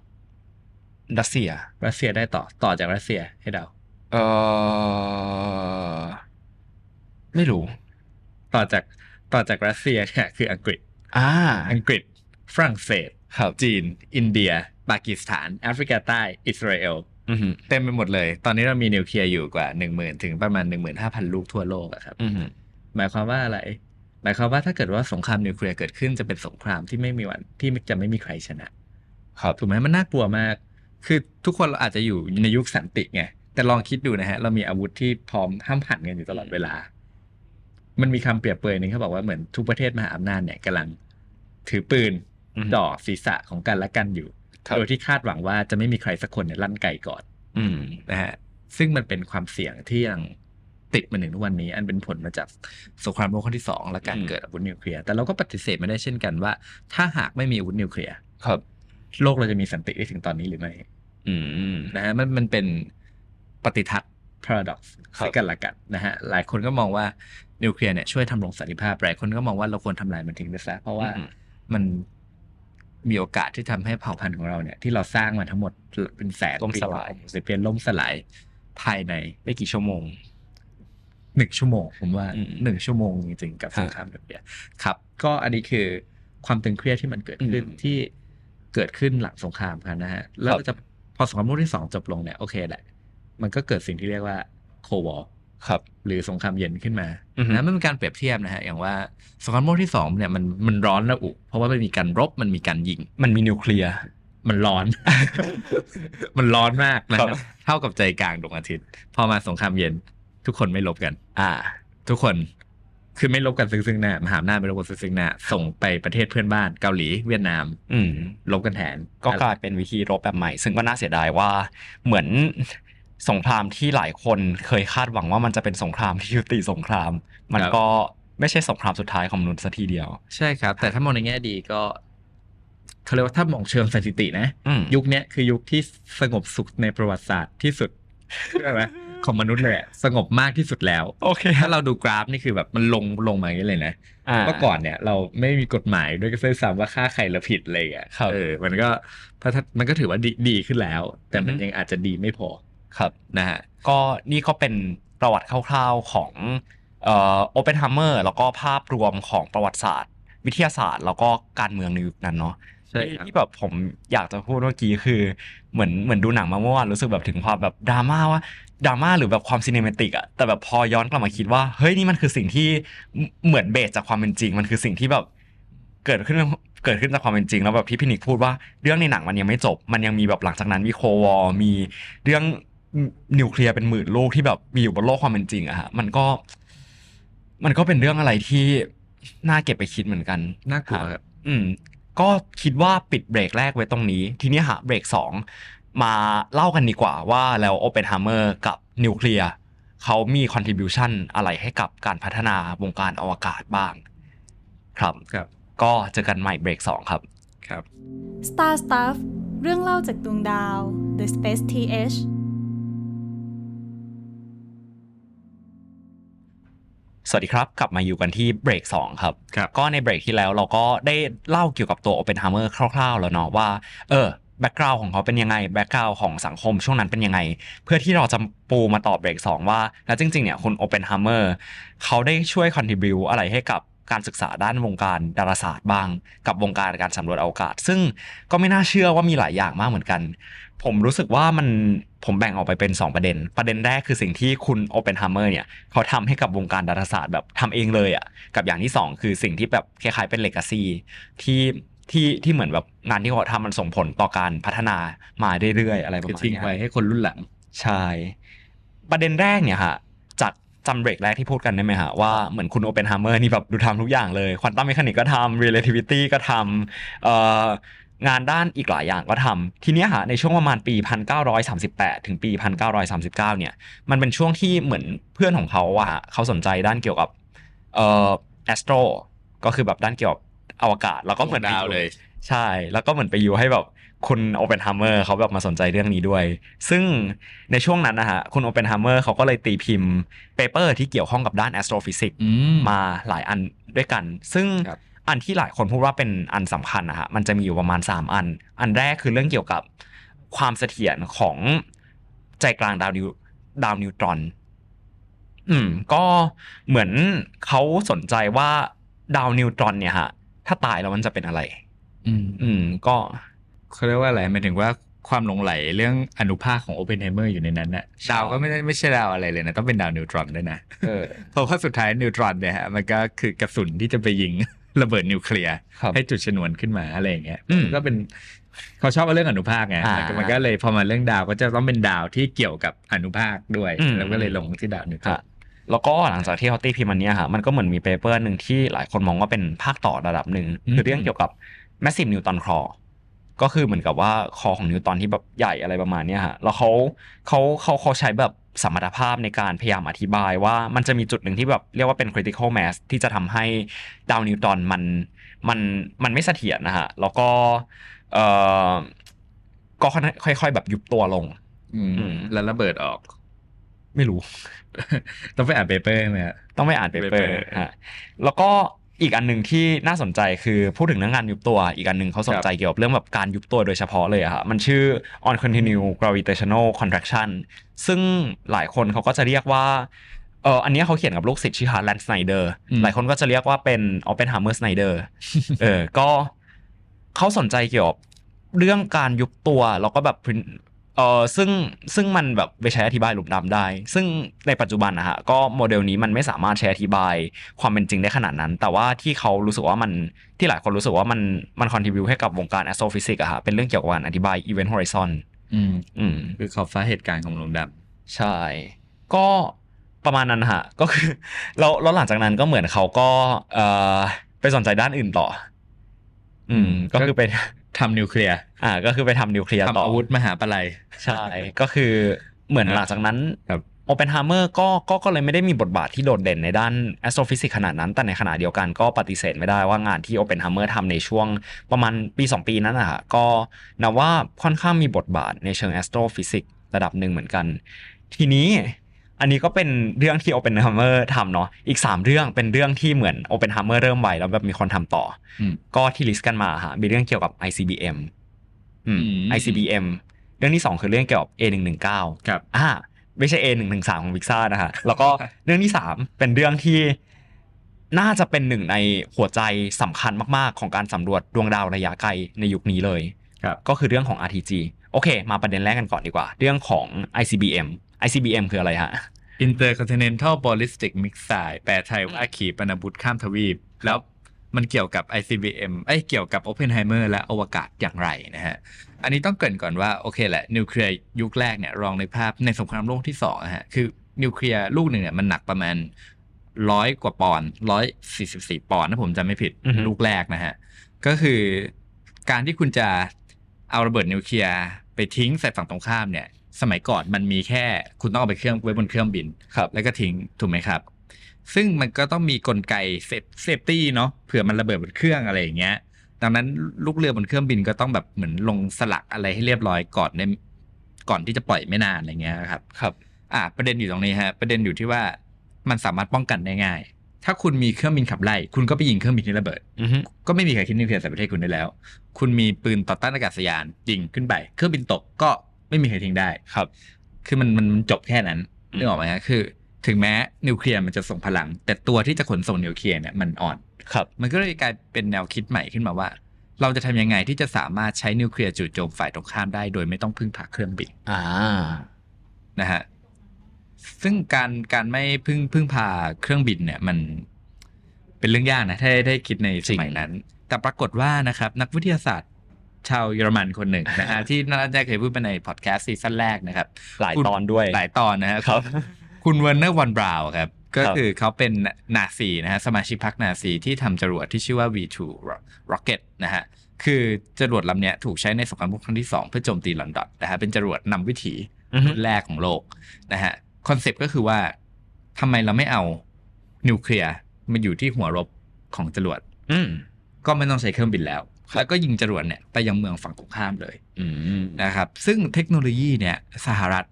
รัสเซีย รัสเซียได้ต่อต่อจากรัสเซียให้เดาเออไม่รู้ ต่อจากต่อจากรัสเซียเนี่ยคืออังกฤษ อ่า อังกฤษ ฝรั่งเศสครับจีน อินเดีย ปากีสถาน แอฟริกาใต้ อิสราเอลอือหือเต็มไปหมดเลย ตอนนี้เรามีนิวเคลียร์อยู่กว่า1 0,000ถึงประมาณ 15,000 ลูกทั่วโลกอะครับอือหือหมายความว่าอะไร หมายความว่าถ้าเกิดว่าสงครามนิวเคลียร์เกิดขึ้นจะเป็นสงครามที่ไม่มีวันที่จะไม่มีใครชนะครับถูกไหมมันน่ากลัวมาก คือทุกคนเราอาจจะอยู่ในยุคสันติไงแต่ลองคิดดูนะฮะ เรามีอาวุธที่พร้อมห้ามหันกันอยู่ตลอดเวลา มันมีคำเปรียบเปรยหนึ่งเขาบอกว่าเหมือนทุกประเทศมหาอำนาจเนี่ยกำลัง ถือปืนอืมจ่อศีรษะของกันและกันอยู่ครับโดยที่คาดหวังว่าจะไม่มีใครสักคนเนี่ยลั่นไกก่อน อืมนะฮะซึ่งมันเป็นความเสี่ยงที่ยังติดมาถึงทุกวันนี้ อันเป็นผลมาจากสงครามโลกครั้งที่สองและการอืมเกิดอาวุธนิวเคลียร์แต่เราก็ปฏิเสธไม่ได้เช่นกันว่า ถ้าหากไม่มีอาวุธนิวเคลียร์ครับ โลกเราจะมีสันติได้ถึงตอนนี้หรือไม่อืมนะฮะมันมันเป็นปฏิทัศน์ paradox ครับซึ่งกันและกันนะฮะหลายคนก็มองว่านิวเคลียร์เนี่ยช่วยทำลงสันติภาพหลายคนก็มองว่าเราควรทำลายมันทิ้งไปซะเพราะว่าอืมมันมีโอกาสที่ทำให้เผ่าพันธุ์ของเราเนี่ยที่เราสร้างมาทั้งหมดเป็นแสนล่มสลายสิเป็นล่มสลายภายในไม่กี่ชั่วโมงหนึ่งชั่วโมง ผมว่าอืมหนึ่งชั่วโมงจริงๆกับฮะสงครามแบบเนี้ยครับ ก็อันนี้คือความตึงเครียดที่มันเกิดขึ้นอืมที่ เกิดขึ้นหลังสงครามครับนะฮะแล้วครับก็จะพอสงครามโลกที่สองจบลงเนี่ยโอเคแหละ มันก็เกิดสิ่งที่เรียกว่าโควอครับ หรือสงครามเย็นขึ้นมาอือฮึนะมันเป็นการเปรียบเทียบนะฮะอย่างว่าสงครามโลกที่สองเนี่ยมันมันร้อนระอุ เพราะว่ามันมีการรบมันมีการยิง มันมีนิวเคลียร์มันร้อน มันร้อนมากนะคครัรับบเท่ากับใจกลางดวงอาทิตย์ พอมาสงครามเย็น ทุกคนไม่ลบกัน อ่า ทุกคน คือไม่ลบกันซึ่งซึ่งหน้ามหาอำนาจไม่ลบกันซึ่งซึ่งหน้าส่งไปประเทศเพื่อนบ้านเกาหลีเวียดนาม อืมลบกันแทนก็กลายเป็นวิธีรบแบบใหม่ ซึ่งก็น่าเสียดายว่าเหมือนสงครามที่หลายคนเคยคาดหวังว่ามันจะเป็นสงครามที่ยุติสงคราม มันก็ไม่ใช่สงครามสุดท้ายของมนุษย์สัทีเดียว ใช่ครับ แต่ถ้ามองในแง่ดีก็เขาเรียกว่าถ้ามองเชิงสถิตินะอืมยุคเนี้ยคือยุคที่สงบสุขในประวัติศาสตร์ที่สุดใช่ไหม ของมนุษย์เลยอะสงบมากที่สุดแล้วโอเคถ้าเราดูกราฟนี่คือแบบมันลงลงมาอย่างนี้เลยนะอ่าเมื่อก่อนเนี่ยเราไม่มีกฎหมายด้วยก็เลยซ้ำว่าฆ่าใครแล้วผิดอะไรอย่างเงี้ยครับเออมันก็พัฒนมันก็ถือว่าดีดีขึ้นแล้ว แต่มันอือฮึยังอาจจะดีไม่พอครับนะฮะก็นี่ก็เป็นประวัติคร่าวๆของเอ่อโอเปนฮัมเมอร์แล้วก็ภาพรวมของประวัติศาสตร์ วิทยาศาสตร์ แล้วก็การเมืองในยุคนั้นเนาะ ใช่ที่ครับที่แบบผมอยากจะพูดเมื่อกี้คือเหมือนเหมือนดูหนังมาเมื่อวานรู้สึกแบบถึงความแบบดราม่าว่าดราม่าหรือแบบความซีเนมาติกอะแต่แบบพอย้อนกลับมาคิดว่าเฮ้ยนี่มันคือสิ่งที่เหมือนเบสจากความเป็นจริง มันคือสิ่งที่แบบเกิดขึ้นเกิดขึ้นจากความเป็นจริง แล้วแบบที่พี่นิกพูดว่าเรื่องในหนังมันยังไม่จบ มันยังมีแบบหลังจากนั้นมีโควอมีเรื่องนิวเคลียร์เป็นหมื่นลูกที่แบบมีอยู่บนโลกความเป็นจริงอะฮะมันก็ มันก็เป็นเรื่องอะไรที่น่าเก็บไปคิดเหมือนกันน่ากลัวครับอืม ก็คิดว่าปิดเบรกแรกไว้ตรงนี้ ทีนี้หาเบรกสองมาเล่ากันดีกว่าว่าแล้วโอเปนฮ m เมอร์กับนิวเคลียร์เขามี contribution อะไรให้กับการพัฒนาวงการอวกาศบ้าง ครับครับ ก็เจอกันใหม่เบรกสองครับครับ Star Stuff เรื่องเล่าจากดวงดาว The Space TH สวัสดีครับ กลับมาอยู่กันที่เบรก2ครับครับ ก็ในเบรกที่แล้วเราก็ได้เล่าเกี่ยวกับตัว Oppenheimer คร่าวๆ แล้วเนาะว่า เออ background ของเขาเป็นยังไง background ของสังคมช่วงนั้นเป็นยังไง เพื่อที่เราจะปูมาต่อเบรก2 ว่า แล้วจริงๆเนี่ยคุณ Oppenheimer เขาได้ช่วย contribute อะไรให้กับการศึกษาด้านวงการดาราศาสตร์บ้าง กับวงการการสำรวจอวกาศ ซึ่งก็ไม่น่าเชื่อว่ามีหลายอย่างมากเหมือนกัน ผมรู้สึกว่ามัน ผมแบ่งออกไปเป็น 2 ประเด็น ประเด็นแรกคือสิ่งที่คุณโอเปนฮัมเมอร์เนี่ยเขาทำให้กับวงการดาราศาสตร์แบบทำเองเลยอะ่ะกับอย่างที่ 2 คือสิ่งที่แบบคล้ายๆเป็น legacy ที่ที่ที่เหมือนแบบงานที่เขาทำมันส่งผลต่อการพัฒนามาเรื่อยๆอะไรประมาณเนี้ย คือทิ้งไว้ให้คนรุ่นหลังใช่ประเด็นแรกเนี่ยฮะจากจำเบรกแรกที่พูดกันได้ไหมฮะว่าเหมือนคุณโอเปนฮัมเมอร์นี่แบบดูทำทุกอย่างเลย quantum mechanics ก็ทำ relativity ก็ทำเอ่อ งานด้านอีกหลายอย่างก็ทำทีเนี้ยฮะในช่วงประมาณปี 1938 ถึงปี 1939 เนี่ย มันเป็นช่วงที่เหมือนเพื่อนของเขาอะฮะเขาสนใจด้านเกี่ยวกับเอ่อ astro ก็คือแบบด้านเกี่ยวกับอวกาศ แล้วก็เหมือนไปดาวเลย ใช่ แล้วก็เหมือนไปยุให้แบบคุณโอเปนฮัมเมอร์เขาแบบมาสนใจเรื่องนี้ด้วย ซึ่งในช่วงนั้นนะฮะคุณโอเปนฮัมเมอร์เขาก็เลยตีพิมพ์ paper ที่เกี่ยวข้องกับด้าน astrophysics อืมมาหลายอันด้วยกัน ซึ่งครับ อันที่หลายคนพูดว่าเป็นอันสำคัญนะฮะมันจะมีอยู่ประมาณ 3 อัน อันแรกคือเรื่องเกี่ยวกับความเสถียรของใจกลางดาวนิวดาวนิวตรอน อืม ก็เหมือนเขาสนใจว่าดาวนิวตรอนเนี่ยฮะ ถ้าตายแล้วมันจะเป็นอะไร อืม อืม ก็เขาเรียกว่าอะไรหมายถึงว่าความหลงใหลเรื่องอนุภาคของโอเ n นไฮเมอร์อยู่ในนั้นน่ะใช่ดาวก็ไม่ได้ไม่ใช่ดาวอะไรเลยนะ ต้องเป็นดาวนิวตรอนด้วยนะเออเพราะว่าสุดท้ายนิวตรอนเนี่ยฮะมันก็คือกระสุนที่จะไปยิง ระเบิดนิวเคลียร์ครับให้จุดชนวนขึ้นมาอะไรอย่างเงี้ยอืมก็เป็นเขาชอบเรื่องอนุภาคไงอ่ามันก็เลยพอมาเรื่องดาวก็จะต้องเป็นดาวที่เกี่ยวกับอนุภาคด้วยอืมแล้วก็เลยลงที่ดาวนิวตรอนฮะแล้วก็หลังจากที่เขาตีพิมพ์อันเนี้ยฮะมันก็เหมือนมี paper หนึ่งที่หลายคนมองว่าเป็นภาคต่อระดับหนึ่งอืมคือเรื่องเกี่ยวกับ massive neutron core ก็คือเหมือนกับว่า core ของนิวตรอนที่แบบใหญ่อะไรประมาณเนี้ยฮะแล้วเขาเขาเขาเขาใช้แบบ สมรรถภาพในการพยายามอธิบายว่ามันจะมีจุดหนึ่งที่แบบเรียกว่าเป็น critical mass ที่จะทำให้ดาวนิวตรอนมันมันมันไม่เสถียรนะฮะ แล้วก็เอ่อก็ค่อยๆแบบยุบตัวลงอืมอืมแล้วระเบิดออก ไม่รู้ ต้องไปอ่านเปเปอร์ไหมฮะต้องไปอ่านเปเปอ paper ร์ฮะแล้วก็ อีกอันหนึ่งที่น่าสนใจคือพูดถึงเรื่องการยุบตัว อีกอันหนึ่งเขาสนใจเกี่ยวกับเรื่องแบบการยุบตัวโดยเฉพาะเลยอะฮะมันชื่อ On Continued Gravitational Contraction ซึ่งหลายคนเขาก็จะเรียกว่าเอออันเนี้ยเขาเขียนกับลูกศิษย์ชื่อ Hartland Snyder อืมหลายคนก็จะเรียกว่าเป็น Oppenheimer Snyder เออก็เขาสนใจเกี่ยวกับเรื่องการยุบตัวแล้วก็แบบ print เออซึ่งซึ่งมันแบบไปใช้อธิบายหลุมดำได้ ซึ่งในปัจจุบันนะฮะก็โมเดลนี้มันไม่สามารถใช้อธิบายความเป็นจริงได้ขนาดนั้น แต่ว่าที่เขารู้สึกว่ามันที่หลายคนรู้สึกว่ามันมัน contribute ให้กับวงการ astrophysics อะฮะเป็นเรื่องเกี่ยวกับการอธิบาย event horizonอืมอืมคือขอบฟ้าเหตุการณ์ของหลุมดำ ใช่ ก็ประมาณนั้นฮะก็คือแล้วแล้วหลังจากนั้นก็เหมือนเขาก็เอ่อไปสนใจด้านอื่นต่อ อืมก็คือไป ทำนิวเคลียร์อ่าก็คือไปทำนิวเคลียร์ต่อทำอาวุธมหาประลัยใช่ ก็คือเหมือนครับหลังจากนั้นครับโอเปนฮ i เมอร์ก็ก็ก็เลยไม่ได้มีบทบาทที่โดดเด่นในด้าน astrophysics ขนาดนั้น แต่ในขณะเดียวกันก็ปฏิเสธไม่ได้ว่างานที่โอเปนฮ i เมอร์ทำในช่วงประมาณปี 2 ปีนั้นนะฮะก็นับว่าค่อนข้างมีบทบาทในเชิง astrophysics ระดับหนึ่งเหมือนกัน ทีนี้ อันนี้ก็เป็นเรื่องที่โอเปนฮ i เมอร์ทำเนาะอีก 3 เรื่องเป็นเรื่องที่เหมือนโอเปนฮ i เมอร์เริ่มไวแล้วแบบมีคนทำต่ออืมก็ที่ list กันมาฮะมีเรื่องเกี่ยวกับ ICBM อืมอืม ICBM เรื่องที่ 2 คือเรื่องเกี่ยวกับ A119 ครับอ่าไม่ใช่ A หนึ่งหนึ่งสามของพิซซ่านะฮะแล้วก็เรื่องที่สามเป็นเรื่องที่น่าจะเป็นหนึ่งในหัวใจสำคัญมากๆ ของการสำรวจดวงดาวระยะไกลในยุคนี้เลยครับก็คือเรื่องของ RTG โอเค มาประเด็นแรกกันก่อนดีกว่า เรื่องของ ICBM ICBM คืออะไรฮะ Intercontinental Ballistic Missile แปลไทยว่าขีปนาวุธข้ามทวีป แล้วมันเกี่ยวกับ ICBM เอ้ยเกี่ยวกับ Oppenheimer และอวกาศอย่างไรนะฮะ อันนี้ต้องเกริ่นก่อนว่า โอเคแหละ นิวเคลียร์ยุคแรกเนี่ยรองในภาพในสงครามโลกที่สองอะฮะ คือนิวเคลียร์ลูกหนึ่งเนี่ยมันหนักประมาณร้อยกว่าปอนด์ร้อยสี่สิบสี่ปอนด์ถ้าผมจำไม่ผิดอือฮึลูกแรกนะฮะ ก็คือการที่คุณจะเอาระเบิดนิวเคลียร์ไปทิ้งใส่ฝั่งตรงข้ามเนี่ย สมัยก่อนมันมีแค่คุณต้องเอาไปเครื่องไว้บนเครื่องบินครับแล้วก็ทิ้งถูกไหมครับ ซึ่งมันก็ต้องมีกลไก safe safety เนาะเผื่อมันระเบิดบนเครื่องอะไรอย่างเงี้ย ดังนั้นลูกเรือบนเครื่องบินก็ต้องแบบเหมือนลงสลักอะไรให้เรียบร้อยก่อนในก่อนที่จะปล่อยไม่นานอะไรเงี้ยครับครับ อ่า ประเด็นอยู่ตรงนี้ฮะประเด็นอยู่ที่ว่ามันสามารถป้องกันได้ง่าย ถ้าคุณมีเครื่องบินขับไล่คุณก็ไปยิงเครื่องบินที่ระเบิดอือฮึก็ไม่มีใครคิดนิวเคลียร์ใส่ประเทศคุณได้แล้ว คุณมีปืนต่อต้านอากาศยานยิงขึ้นไป เครื่องบินตกก็ ไม่มีใครทิ้งได้ครับ คือมันมันจบแค่นั้นอืมนึกออกไหมฮะคือ ถึงแม้นิวเคลียร์มันจะส่งพลัง แต่ตัวที่จะขนส่งนิวเคลียร์เนี่ยมันอ่อนครับ มันก็เลยกลายเป็นแนวคิดใหม่ขึ้นมาว่า เราจะทำยังไงที่จะสามารถใช้นิวเคลียร์จู่โจมฝ่ายตรงข้ามได้ โดยไม่ต้องพึ่งพาเครื่องบินอ่านะฮะซึ่งการการไม่พึ่งพึ่งพาเครื่องบินเนี่ยมันเป็นเรื่องยากนะถ้าได้คิดในสมัยนั้น แต่ปรากฏว่านะครับ นักวิทยาศาสตร์ ชาวเยอรมันคนหนึ่งนะฮะที่น่าจะเคยพูดไปในพอดแคสต์ซีซั่นแรกนะครับ หลายตอนด้วยหลายตอนนะฮะครับ คุณเวอร์เนอร์วอนบราวน์ครับก็ครับคือเขาเป็นนาซีนะฮะสมาชิกพรรคนาซีที่ทำจรวดที่ชื่อว่า V2 Rocket นะฮะคือจรวดลำเนี้ยถูกใช้ในสงครามโลกครั้งที่ 2 เพื่อโจมตีลอนดอนนะฮะเป็นจรวดนำวิถีอือฮึรุ่นแรกของโลกนะฮะคอนเซปต์ก็คือว่าทำไมเราไม่เอานิวเคลียร์มาอยู่ที่หัวรบของจรวดอืมก็ไม่ต้องใช้เครื่องบินแล้ว แล้วก็ยิงจรวดเนี่ยไปยังเมืองฝั่งตรงข้ามเลยอืมนะครับ ซึ่งเทคโนโลยีเนี่ยสหรัฐ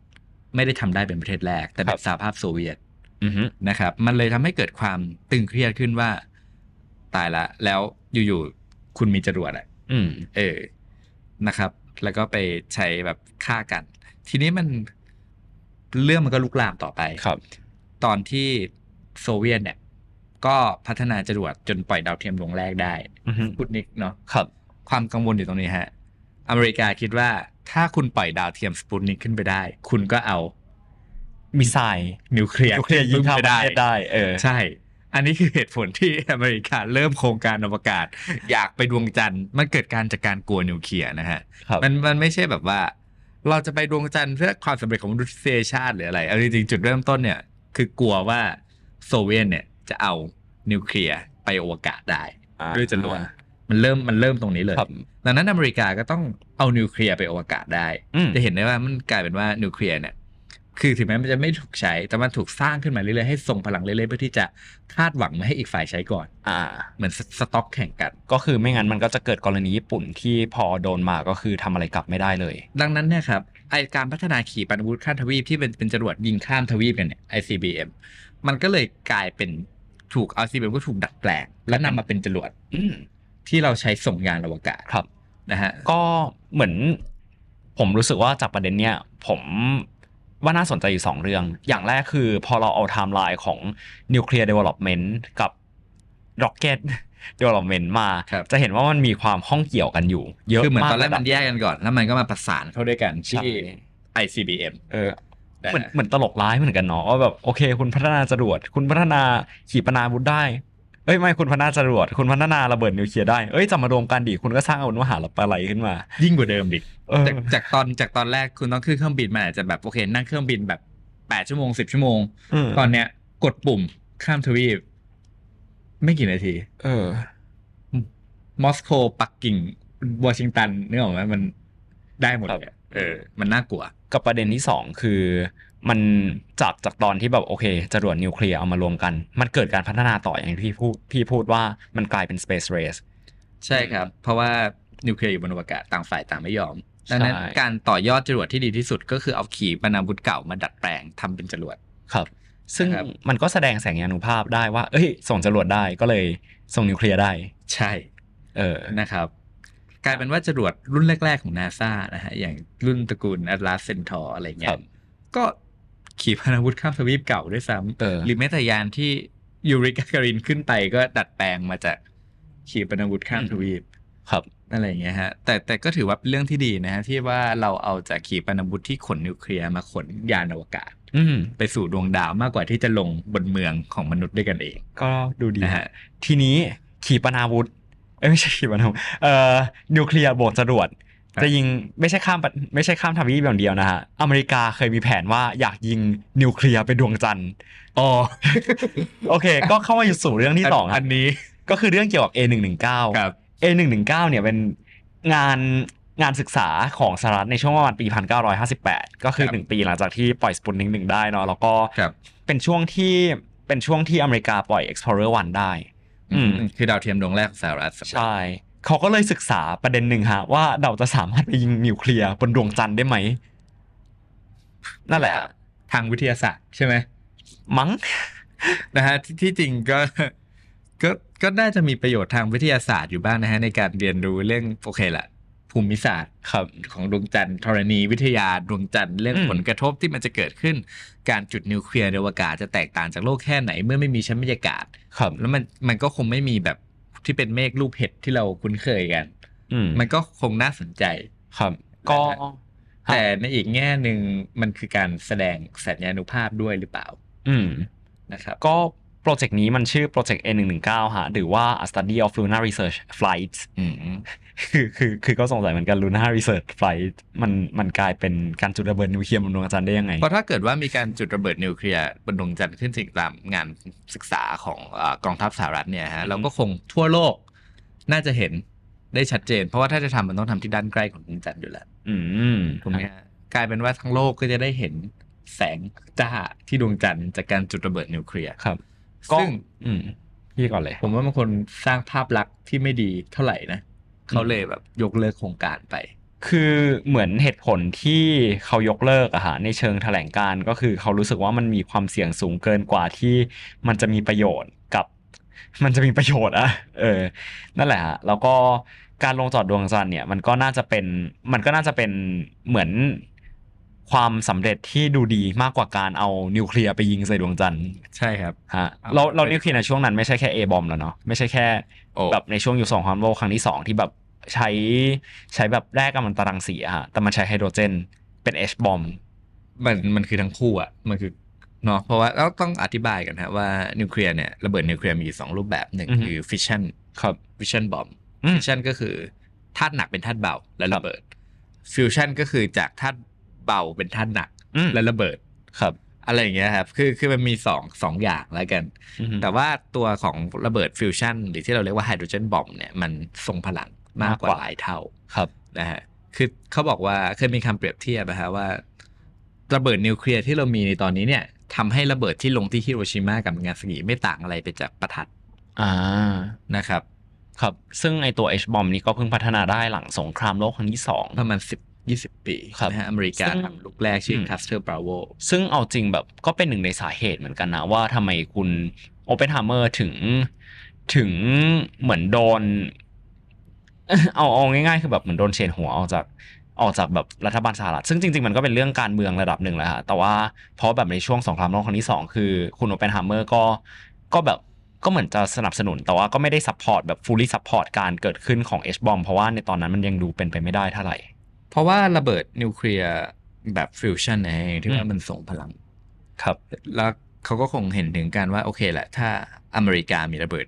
ไม่ได้ทำได้เป็นประเทศแรก แต่เป็ครันบสหภาพโซเวียตอือฮึนะครับ มันเลยทำให้เกิดความตึงเครียดขึ้นว่า ตายละ แล้วอยู่ๆคุณมีจรวดอะอืมเออนะครับ แล้วก็ไปใช้แบบฆ่ากัน ทีนี้มันเรื่องมันก็ลุกลามต่อไปครับ ตอนที่โซเวียตเนี่ย ก็พัฒนาจรวดจนปล่อยดาวเทียมดวงแรกได้ อือฮึสปุตนิกเนาะครับ ความกังวลอยู่ตรงนี้ฮะ อเมริกาคิดว่าถ้าคุณปล่อยดาวเทียมสปุตนิกขึ้นไปได้ คุณก็เอา missile นิวเคลียร์นิวเคลียร์ยิงข้ามขึ้นไปประเทศได้เออใช่ อันนี้คือเหตุผลที่อเมริกาเริ่มโครงการอวกาศ อยากไปดวงจันทร์มันเกิดการจากการกลัวนิวเคลียร์นะฮะครับมันมันไม่ใช่แบบว่า เราจะไปดวงจันทร์เพื่อความสำเร็จของมนุษยชาติหรืออะไรเอาจริงๆจุดเริ่มต้นเนี่ย คือกลัวว่าโซเวียตเนี่ยจะเอานิวเคลียร์ไปอวกาศได้อ่า ด้วยจรวดมันเริ่มมันเริ่มตรงนี้เลยครับดังนั้นอเมริกาก็ต้องเอานิวเคลียร์ไปอวกาศได้อืมจะเห็นได้ว่ามันกลายเป็นว่านิวเคลียร์เนี่ยคือถึงแม้มันจะไม่ถูกใช้ แต่มันถูกสร้างขึ้นมาเรื่อยๆ ให้ทรงพลังเรื่อยๆ เพื่อที่จะคาดหวังไม่ให้อีกฝ่ายใช้ก่อน อ่า เหมือนสสต็อกแข่งกัน ก็คือไม่งั้นมันก็จะเกิดกรณีญี่ปุ่นที่พอโดนมาก็คือทำอะไรกลับไม่ได้เลย ดังนั้นเนี่ยครับ ไอการพัฒนาขีปนาวุธข้ามทวีปที่เป็นเป็นจรวดยิงข้ามทวีปกันเนี่ย ICBM มันก็เลยกลายเป็น ถูก ICBM ก็ถูกดัดแปลงและนำมาเป็นจรวดอืมที่เราใช้ส่งยานอวกาศครับนะฮะก็เหมือน ผมรู้สึกว่าจากประเด็นเนี้ยผมว่าน่าสนใจอยู่สองเรื่อง อย่างแรกคือพอเราเอาไทม์ไลน์ของ nuclear development กับ rocket development มาครับจะเห็นว่ามันมีความข้องเกี่ยวกันอยู่ เยอะคือเหมือนมากตอนแรกระดับมันแยกกันก่อน แล้วมันก็มาประสานเข้าด้วยกันใช่ที่ ICBM เออนะ เหมือนฮะเหมือนตลกร้ายเหมือนกันเนาะว่าแบบโอเค คุณพัฒนาจรวด คุณพัฒนาขีปนาวุธได้เอ้ยไม่คุณพัฒนาจรวด คุณพัฒนาระเบิดนิวเคลียร์ได้เอ้ยจะมารวมกันดิคุณก็สร้างอาวุธมหาปลัยขึ้นมา ยิ่งกว่าเดิมดิเออจากจากตอนจากตอนแรกคุณต้องขึ้นเครื่องบินมันอาจจะแบบโอเค นั่งเครื่องบินแบบแปดชั่วโมงสิบชั่วโมงอืมตอนเนี้ย กดปุ่มข้ามทวีป ไม่กี่นาที เออ มอสโกปักกิ่งวอชิงตันนึกออกไหมมันได้หมดครับเลยอะเออ มันน่ากลัว กับประเด็นที่สองคือมันจากจากตอนที่แบบโอเคจรวดนิวเคลียร์เอามารวมกัน มันเกิดการพัฒนาต่ออย่างที่พี่พูดพี่พูดว่ามันกลายเป็น space race ใช่ครับ เพราะว่านิวเคลียร์อยู่บนอวกาศต่างฝ่ายต่างไม่ยอมดังนั้นใช่การต่อยอดจรวดที่ดีที่สุดก็คือเอาขีปนาวุธเก่ามาดัดแปลงทำเป็นจรวดครับ ซึ่งนะครับมันก็แสดงแสงยานุภาพได้ว่า เอ้ย ส่งจรวดได้ก็เลยส่งนิวเคลียร์ได้ ใช่ เออนะครับ กลายเป็นว่าจรวดรุ่นแรก ๆ ของนาซานะฮะอย่างรุ่นตระกูล Atlas Centaur อะไรเงี้ครัยบก็ขีปนาวุธข้ามทวีปเก่าด้วยซ้เออำหรือแม้แต่ยานที่ยูริกาการินขึ้นไปก็ดัดแปลงมาจากขีปนาวุธข้ามทวีปครับอะไรอย่างเงี้ยฮะแต่แต่ก็ถือว่าเป็นเรื่องที่ดีนะฮะที่ว่าเราเอาจากขีปนาวุธที่ขนนิวเคลียร์มาขนยานอวกาศอืมไปสู่ดวงดาวมากกว่าที่จะลงบนเมืองของมนุษย์ด้วยกันเอง ก็ดูดีนะฮะทีนี้ขีปนาวุธ เอ้ยไม่ใช่ขีปนาวุธเอ่อนิวเคลียร์บวกจรวดครับจะยิงไม่ใช่ข้ามประไม่ใช่ข้ามทวีปอย่างเดียวนะฮะอเมริกาเคยมีแผนว่าอยากยิงนิวเคลียร์ไปดวงจันทร์อ๋อโอเค ก็เข้ามาอยู่สู่เรื่องที่สองอัฮะนนี้ ก็คือเรื่องเกี่ยวกับ A119 ครับ A119 เนี่ยเป็นงานงานศึกษาของสหรัฐในช่วงประมาณปี 1958 ก็คือครับ1ปีหลังจากที่ปล่อยสปุตนิกหนึ่งได้เนาะแล้วก็ครับเป็นช่วงที่เป็นช่วงที่อเมริกาปล่อย Explorer 1 ได้อืม คือดาวเทียมดวงแรกของสหรัฐใช่ เขาก็เลยศึกษาประเด็นหนึ่งฮะ ว่าเราจะสามารถไปยิงนิวเคลียร์บนดวงจันทร์ได้ไหม นั่นแหละ ทางวิทยาศาสตร์ใช่ไหม มั้งนะฮะที่ที่จริงก็ก็ก็น่าจะมีประโยชน์ทางวิทยาศาสตร์อยู่บ้างนะฮะในการเรียนรู้เรื่องโอเคละ ภูมิศาสตร์ครับของดวงจันทร์ธรณีวิทยาดวงจันทร์เรื่องอืมผลกระทบที่มันจะเกิดขึ้น การจุดนิวเคลียร์ในอวกาศจะแตกต่างจากโลกแค่ไหนเมื่อไม่มีชั้นบรรยากาศครับแล้วมันมันก็คงไม่มีแบบที่เป็นเมฆรูปเห็ดที่เราคุ้นเคยกันอืมมันก็คงน่าสนใจครับก็แต่ในอีกแง่หนึ่งมันคือการแสดงสัญญานุภาพด้วยหรือเปล่า อืมนะครับก็โปรเจกต์นี้มันชื่อโปรเจกต์ A119 ฮะหรือว่า A Study of Lunar Research Flights อืม คือคือคือก็สงสัยเหมือนกัน Lunar Research Flight มันมันกลายเป็นการจุดระเบิดนิวเคลียร์บนดวงจันทร์ได้ยังไง เพราะถ้าเกิดว่ามีการจุดระเบิดนิวเคลียร์บนดวงจันทร์ขึ้นจริงตามงานศึกษาของเออกองทัพสหรัฐเนี่ยฮะอืมเราก็คงทั่วโลกน่าจะเห็นได้ชัดเจน เพราะว่าถ้าจะทำมันต้องทำที่ด้านใกล้ของดวงจันทร์อยู่แล้วอืมถูกไหมฮะกลายเป็นว่าทั้งโลกก็จะได้เห็นแสงจ้าที่ดวงจันทร์จากการจุดระเบิดนิวเคลียร์ครับก็ซึ่งอืมพี่ก่อนเลย ผมว่ามันคนสร้างภาพลักษณ์ที่ไม่ดีเท่าไหร่นะ เขาเลยแบบยกเลิกโครงการไป คือเหมือนเหตุผลที่เขายกเลิกอะฮะในเชิงแถลงการก็คือเขารู้สึกว่ามันมีความเสี่ยงสูงเกินกว่าที่มันจะมีประโยชน์กับ มันจะมีประโยชน์อะเออ นั่นแหละฮะแล้วก็การลงจอดดวงจันทร์เนี่ยมันก็น่าจะเป็นมันก็น่าจะเป็นเหมือน ความสำเร็จที่ดูดีมากกว่าการเอานิวเคลียร์ไปยิงใส่ดวงจันทร์ใช่ครับฮะเอาเราเราไปนิวเคลียร์ในช่วงนั้นไม่ใช่แค่ A บอมแล้วเนาะไม่ใช่แค่โอ้แบบในช่วงยุคสงครามโลกครั้งที่สองที่แบบใช้ใช้แบบแร่กัมมันตรังสีอะฮะแต่มันใช้ไฮโดรเจนเป็น H บอมมันมันคือทั้งคู่อะมันคือเนาะเพราะว่าเราต้องอธิบายกันฮะว่านิวเคลียร์เนี่ยระเบิดนิวเคลียร์มีอยู่สองรูปแบบหนึ่งอือฮึคือฟิชชันครับ fission bomb อืมฟิชชันก็คือธาตุหนักเป็นธาตุเบาและระเบิดฟิวชันก็คือจากธาตุ เบาเป็นธาตุหนักอืมและระเบิดครับอะไรอย่างเงี้ยครับ คือ คือมันมีสองสองอย่างแล้วกันอือฮึแต่ว่าตัวของระเบิดฟิวชันหรือที่เราเรียกว่า hydrogen bomb เนี่ย มันทรงพลังมากกว่าหลายเท่า ครับ นะฮะ คือเขาบอกว่าเคยมีคำเปรียบเทียบนะฮะว่า ระเบิดนิวเคลียร์ที่เรามีในตอนนี้เนี่ยทำให้ระเบิดที่ลงที่ฮิโรชิมากับนางาซากิไม่ต่างอะไรไปจากประทัด อ่า นะครับ ครับ ซึ่งไอตัว H บอมนี้ก็เพิ่งพัฒนาได้หลังสงครามโลกครั้งที่สองประมาณสิบ ยี่สิบปีครับนะฮะอเมริกาซึ่งทำลูกแรกชื่อ Castle Bravoซึ่งเอาจริงแบบก็เป็นหนึ่งในสาเหตุเหมือนกันนะว่าทำไมคุณโอเปนไฮเมอร์ถึงถึงเหมือนโดน เอาเอาง่ายๆ คือแบบเหมือนโดนเฉดหัวออกจากออกจากแบบรัฐบาลสหรัฐซึ่งจริง ๆ มันก็เป็นเรื่องการเมืองระดับหนึ่งแหละฮะแต่ว่าเพราะแบบในช่วงสงครามโลกครั้งที่สองคือคุณโอเปนไฮเมอร์ก็ก็แบบก็เหมือนจะสนับสนุน แต่ว่าก็ไม่ได้ support แบบ fully support การเกิดขึ้นของ H bomb เพราะว่าในตอนนั้นมันยังดูเป็นไปไม่ได้เท่าไหร่ เพราะว่าระเบิดนิวเคลียร์แบบฟิวชั่นเองที่ว่าอืมมันส่งพลัง ครับ แล้วเขาก็คงเห็นถึงการว่าโอเคแหละ ถ้าอเมริกามีระเบิด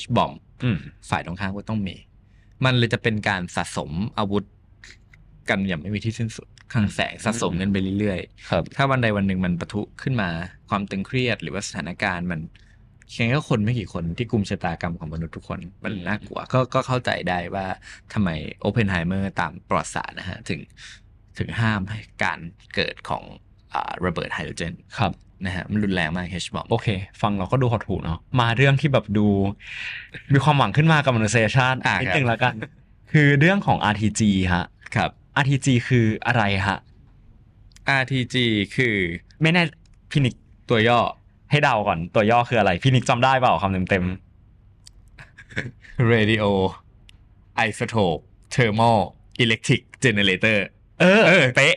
H bomb อืมฝ่ายตรงข้ามก็ต้องมี มันเลยจะเป็นการสะสมอาวุธกันอย่างไม่มีที่สิ้นสุดคลังแสงสะสมกันไปเรื่อยครับๆถ้าวันใดวันหนึ่งมันปะทุขึ้นมาความตึงเครียดหรือว่าสถานการณ์มัน เพียงแค่คนไม่กี่คนที่กลุ่มชะตากรรมของมนุษย์ทุกคนมันน่ากลัวก็ก็เข้าใจได้ว่าทำไมโอเพนไฮเมอร์ตามประวัติศาสตร์นะฮะถึงถึงห้ามให้การเกิดของอ่าระเบิดไฮโดรเจนครับนะฮะมันรุนแรงมาก H bomb โอเค ฟังเราก็ดูหดหู่เนาะมาเรื่องที่แบบดู มีความหวังขึ้นมากับมนุษยชาติอ่านิดครับนึงแล้วกัน คือเรื่องของ RTG ฮะครับ RTG คืออะไรฮะ RTG คือ ไม่แน่พี่นิกตัวย่อ ให้เดาก่อนตัวย่อคืออะไร พี่นิกจำได้เปล่าคำเต็มเต็ม Radio Isotope Thermal Electric Generator ๆเออเออเป๊ะ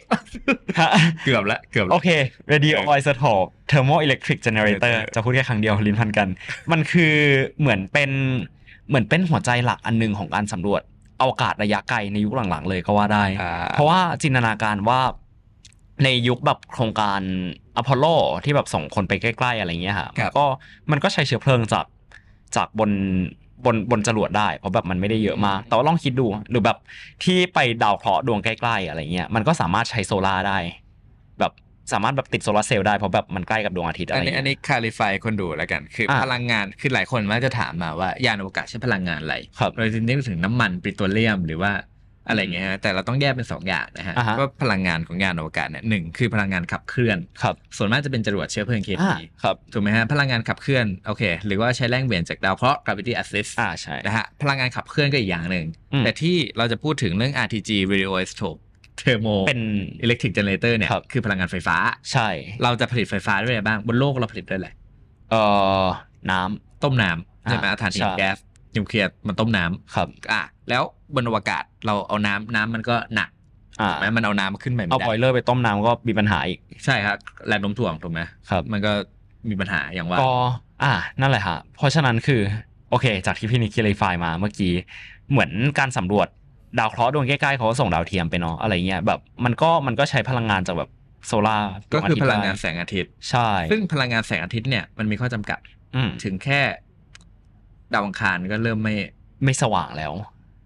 ฮะเกือบละเกือบโอละเค radio เออ isotope thermoelectric generator Generator จะพูดแค่ครั้งเดียวลิ้นพันกัน มันคือเหมือนเป็นเหมือนเป็นหัวใจหลักอันหนึงของการสำรวจอวกาศระยะไกลในยุคหลังๆเลยก็ว่าได้อ่าเพราะว่าจินตนาการว่า ในยุคแบบโครงการอพอลโลที่แบบส่งคนไปใกล้ๆอะไรเงี้ยฮะครับมันก็มันก็ใช้เชื้อเพลิงจากจากบนบนบนจรวดได้ เพราะแบบมันไม่ได้เยอะมาก แต่ว่าลองคิดดู หรือแบบที่ไปดาวเคราะห์ดวงใกล้ๆอะไรเงี้ยมันก็สามารถใช้โซลาร์ได้ แบบสามารถแบบติดโซลาร์เซลล์ได้เพราะแบบมันใกล้กับดวงอาทิตย์อะไรนนี้เงี้ยอันนี้ clarify คนดูแล้วกันคืออะพลังงานคือหลายคนมักจะถามมาว่ายานอวกาศใช้พลังงานอะไรครับเราจะนึกถึงน้ำมันปิโตรเลียมหรือว่า อะไรเงี้ยฮะแต่เราต้องแยกเป็นสองอย่างนะฮะอ่าฮะว่าพลังงานของยานอวกาศเนี่ยหนึ่งคือพลังงานขับเคลื่อนครับส่วนมากจะเป็นจรวดเชื้อเพลิงเคอ่ามีครับถูกไหมฮะพลังงานขับเคลื่อนโอเค หรือว่าใช้แรงเหวี่ยงจากดาวเคราะห์ gravity assist อ่าใช่นะฮะพลังงานขับเคลื่อนก็อีกอย่างหนึ่งอืมแต่ที่เราจะพูดถึงเรื่อง RTG radioisotope thermo เป็น electric generator เนี่ยครับคือพลังงานไฟฟ้า ใช่ เราจะผลิตไฟฟ้าด้วยอะไรบ้างบนโลกเราผลิตด้วยอะไรเอ่อน้ำต้มน้ำใช่ไหมอ่าถ่านหิใช่นแก๊สนิวเคลียร์มันต้มน้ำครับอะแล้วบนอวกาศเราเอาน้ำน้ำมันก็หนักอ่าถูกไหมมันเอาน้ำขึ้นไปเอาไม่บอยได้เลอร์ไปต้มน้ำก็มีปัญหาอีกใช่ครับแรงโน้มถ่วงถูกไหมครับมันก็มีปัญหาอย่างว่าก็อ่านั่นแหละฮะเพราะฉะนั้นคือโอเค จากที่พี่นิกคิเลฟายมาเมื่อกี้ เหมือนการสำรวจดาวเคราะห์ดวงใกล้ๆเขาก็ส่งดาวเทียมไปเนาะอะไรเงี้ยแบบมันก็มันก็ใช้พลังงานจากแบบโซลาร์ก็คือพลังงานดวแสงอาทิตย์ ใช่ ซึ่งพลังงานแสงอาทิตย์เนี่ยมันมีข้อจำกัดอืมถึงแค่ ดาวอังคารก็เริ่มไม่ไม่สว่างแล้ว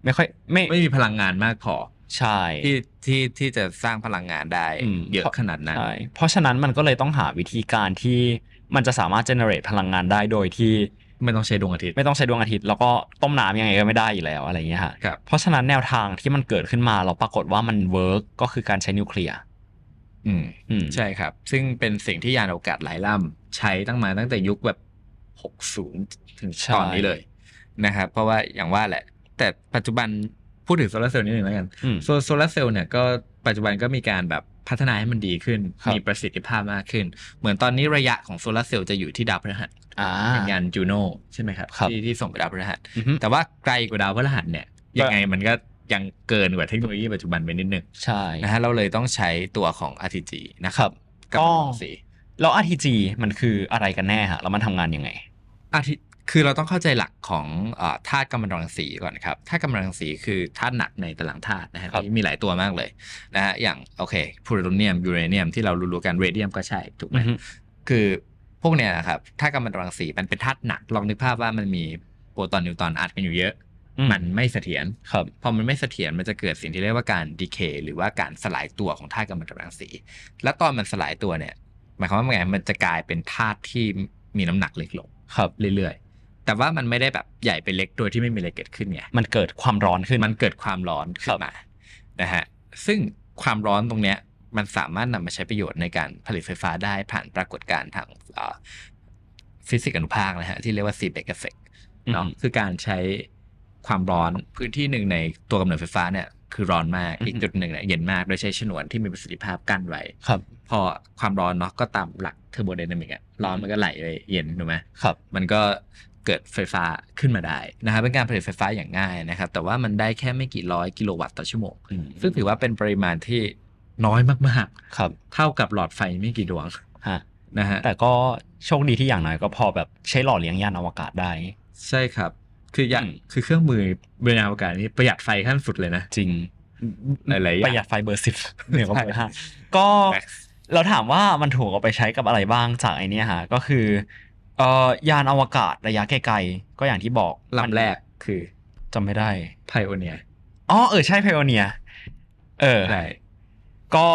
ไม่ค่อยไม่ไม่มีพลังงานมากพอใช่ที่ที่ที่จะสร้างพลังงานได้อืมเยอะขนาดนั้นใช่เพราะฉะนั้นมันก็เลยต้องหาวิธีการที่มันจะสามารถ generate พลังงานได้โดยที่ไม่ต้องใช้ดวงอาทิตย์ไม่ต้องใช้ดวงอาทิตย์แล้วก็ต้มน้ำยังไงก็ไม่ได้อยู่แล้วอะไรเงี้ยฮะครับเพราะฉะนั้นแนวทางที่มันเกิดขึ้นมาเราปรากฏว่ามัน work ก็คือการใช้นิวเคลียร์อืมอืมใช่ครับ ซึ่งเป็นสิ่งที่ยานอวกาศหลายลำใช้ตั้งมาตั้งแต่ยุคแบบ 60 ถึงตอนนี้เลยนะครับ เพราะว่าอย่างว่าแหละ แต่ปัจจุบันพูดถึงโซลาร์เซลล์นิดหนึ่งแล้วกันอืมโซโซลาร์เซลล์เนี่ยก็ปัจจุบันก็มีการแบบพัฒนาให้มันดีขึ้นครับมีประสิทธิภาพมากขึ้น เหมือนตอนนี้ระยะของโซลาร์เซลล์จะอยู่ที่ดาวพฤหัสอ่าเป็นยานจูโน่ใช่ไหมครับครับที่ที่ส่งไปดาวพฤหัสอือฮึแต่ว่าไกลกว่าดาวพฤหัสเนี่ยยังไงมันก็ยังเกินกว่าเทคโนโลยีปัจจุบันไปนิดนึงใช่นะฮะเราเลยต้องใช้ตัวของ RTG นะคครัรับบกับก็รังสีแล้ว RTG มันคืออะไรกันแน่ฮะแล้วมันทำงานยังไงอาทิ คือเราต้องเข้าใจหลักของอาธาตุกัมมันตรังสีก่อนครับธาตุกัมมันตรังสีคือธาตุหนักในตารางธาตุนะฮะครับที่มีหลายตัวมากเลยนะฮะอย่างโอเคพลูโทเนียมยูเรเนียมที่เรารู้ๆกันเรเดียมก็ใช่ถูกไหมอือฮึคือพวกเนี้ยนะครับธาตุกัมมันตรังสีมันเป็นธาตุหนักลองนึกภาพว่ามันมีโปรตอนนิวตรอนอัดกันอยู่เยอะอืมมันไม่เสถียรครับพอมันไม่เสถียรมันจะเกิดสิ่งที่เรียกว่าการดีเคหรือว่าการสลายตัวของธาตุกัมมันตรังสี และตอนมันสลายตัวเนี่ยหมายความว่าไงมันจะกลายเป็นธาตุที่มีน้ำหนักเล็กลงครับเรื่อยๆ แต่ว่ามันไม่ได้แบบใหญ่ไปเล็กโดยที่ไม่มีอะไรเกิดขึ้นไงมันเกิดความร้อนขึ้นมันเกิดความร้อนขึ้นมานะฮะซึ่งความร้อนตรงเนี้ยมันสามารถนำมาใช้ประโยชน์ในการผลิตไฟฟ้าได้ผ่านปรากฏการณ์ทางเอ่อฟิสิกส์อนุภาคนะฮะที่เรียกว่า Seebeck effect เนาะอืมคือการใช้ความร้อนพื้นที่หนึ่งในตัวกำเนิดไฟฟ้าเนี่ยคือร้อนมากอือฮึอีกจุดหนึ่งเนี่ยเย็นมากโดยใช้ฉนวนที่มีประสิทธิภาพกั้นไว้ครับ พอความร้อนเนาะก็ตามหลักเทอร์โบไดนามิกอะร้อนมันก็ไหลไปเย็นถูกไหมครับ มันก็ เกิดไฟฟ้าขึ้นมาได้นะครับเป็นการผลิตไฟฟ้าอย่างง่ายนะครับ แต่ว่ามันได้แค่ไม่กี่ร้อยกิโลวัตต์ต่อชั่วโมงอืมซึ่งถือว่าเป็นปริมาณที่น้อยมากครับๆเท่ากับหลอดไฟไม่กี่ดวงฮะนะฮะแต่ก็โชคดีที่อย่างน้อยก็พอแบบใช้หล่อเลี้ยงยานอวกาศได้ ใช่ครับ คืออย่างอืมคือเครื่องมือบริหารอวกาศนี่ประหยัดไฟขั้นสุดเลยนะ จริงหลายๆอย่างประหยัดไฟเบอร์สิบเนี่ยก็เบอร์ห้าใช่ก็ Max เราถามว่ามันถูกเอาไปใช้กับอะไรบ้างจากไอเนี้ยฮะก็คือ เอ่อยานอวกาศระยะไกลๆก็อย่างที่บอกลำแรกคือจำไม่ได้Pioneer อ๋อเออใช่ Pioneer เออใช่ก็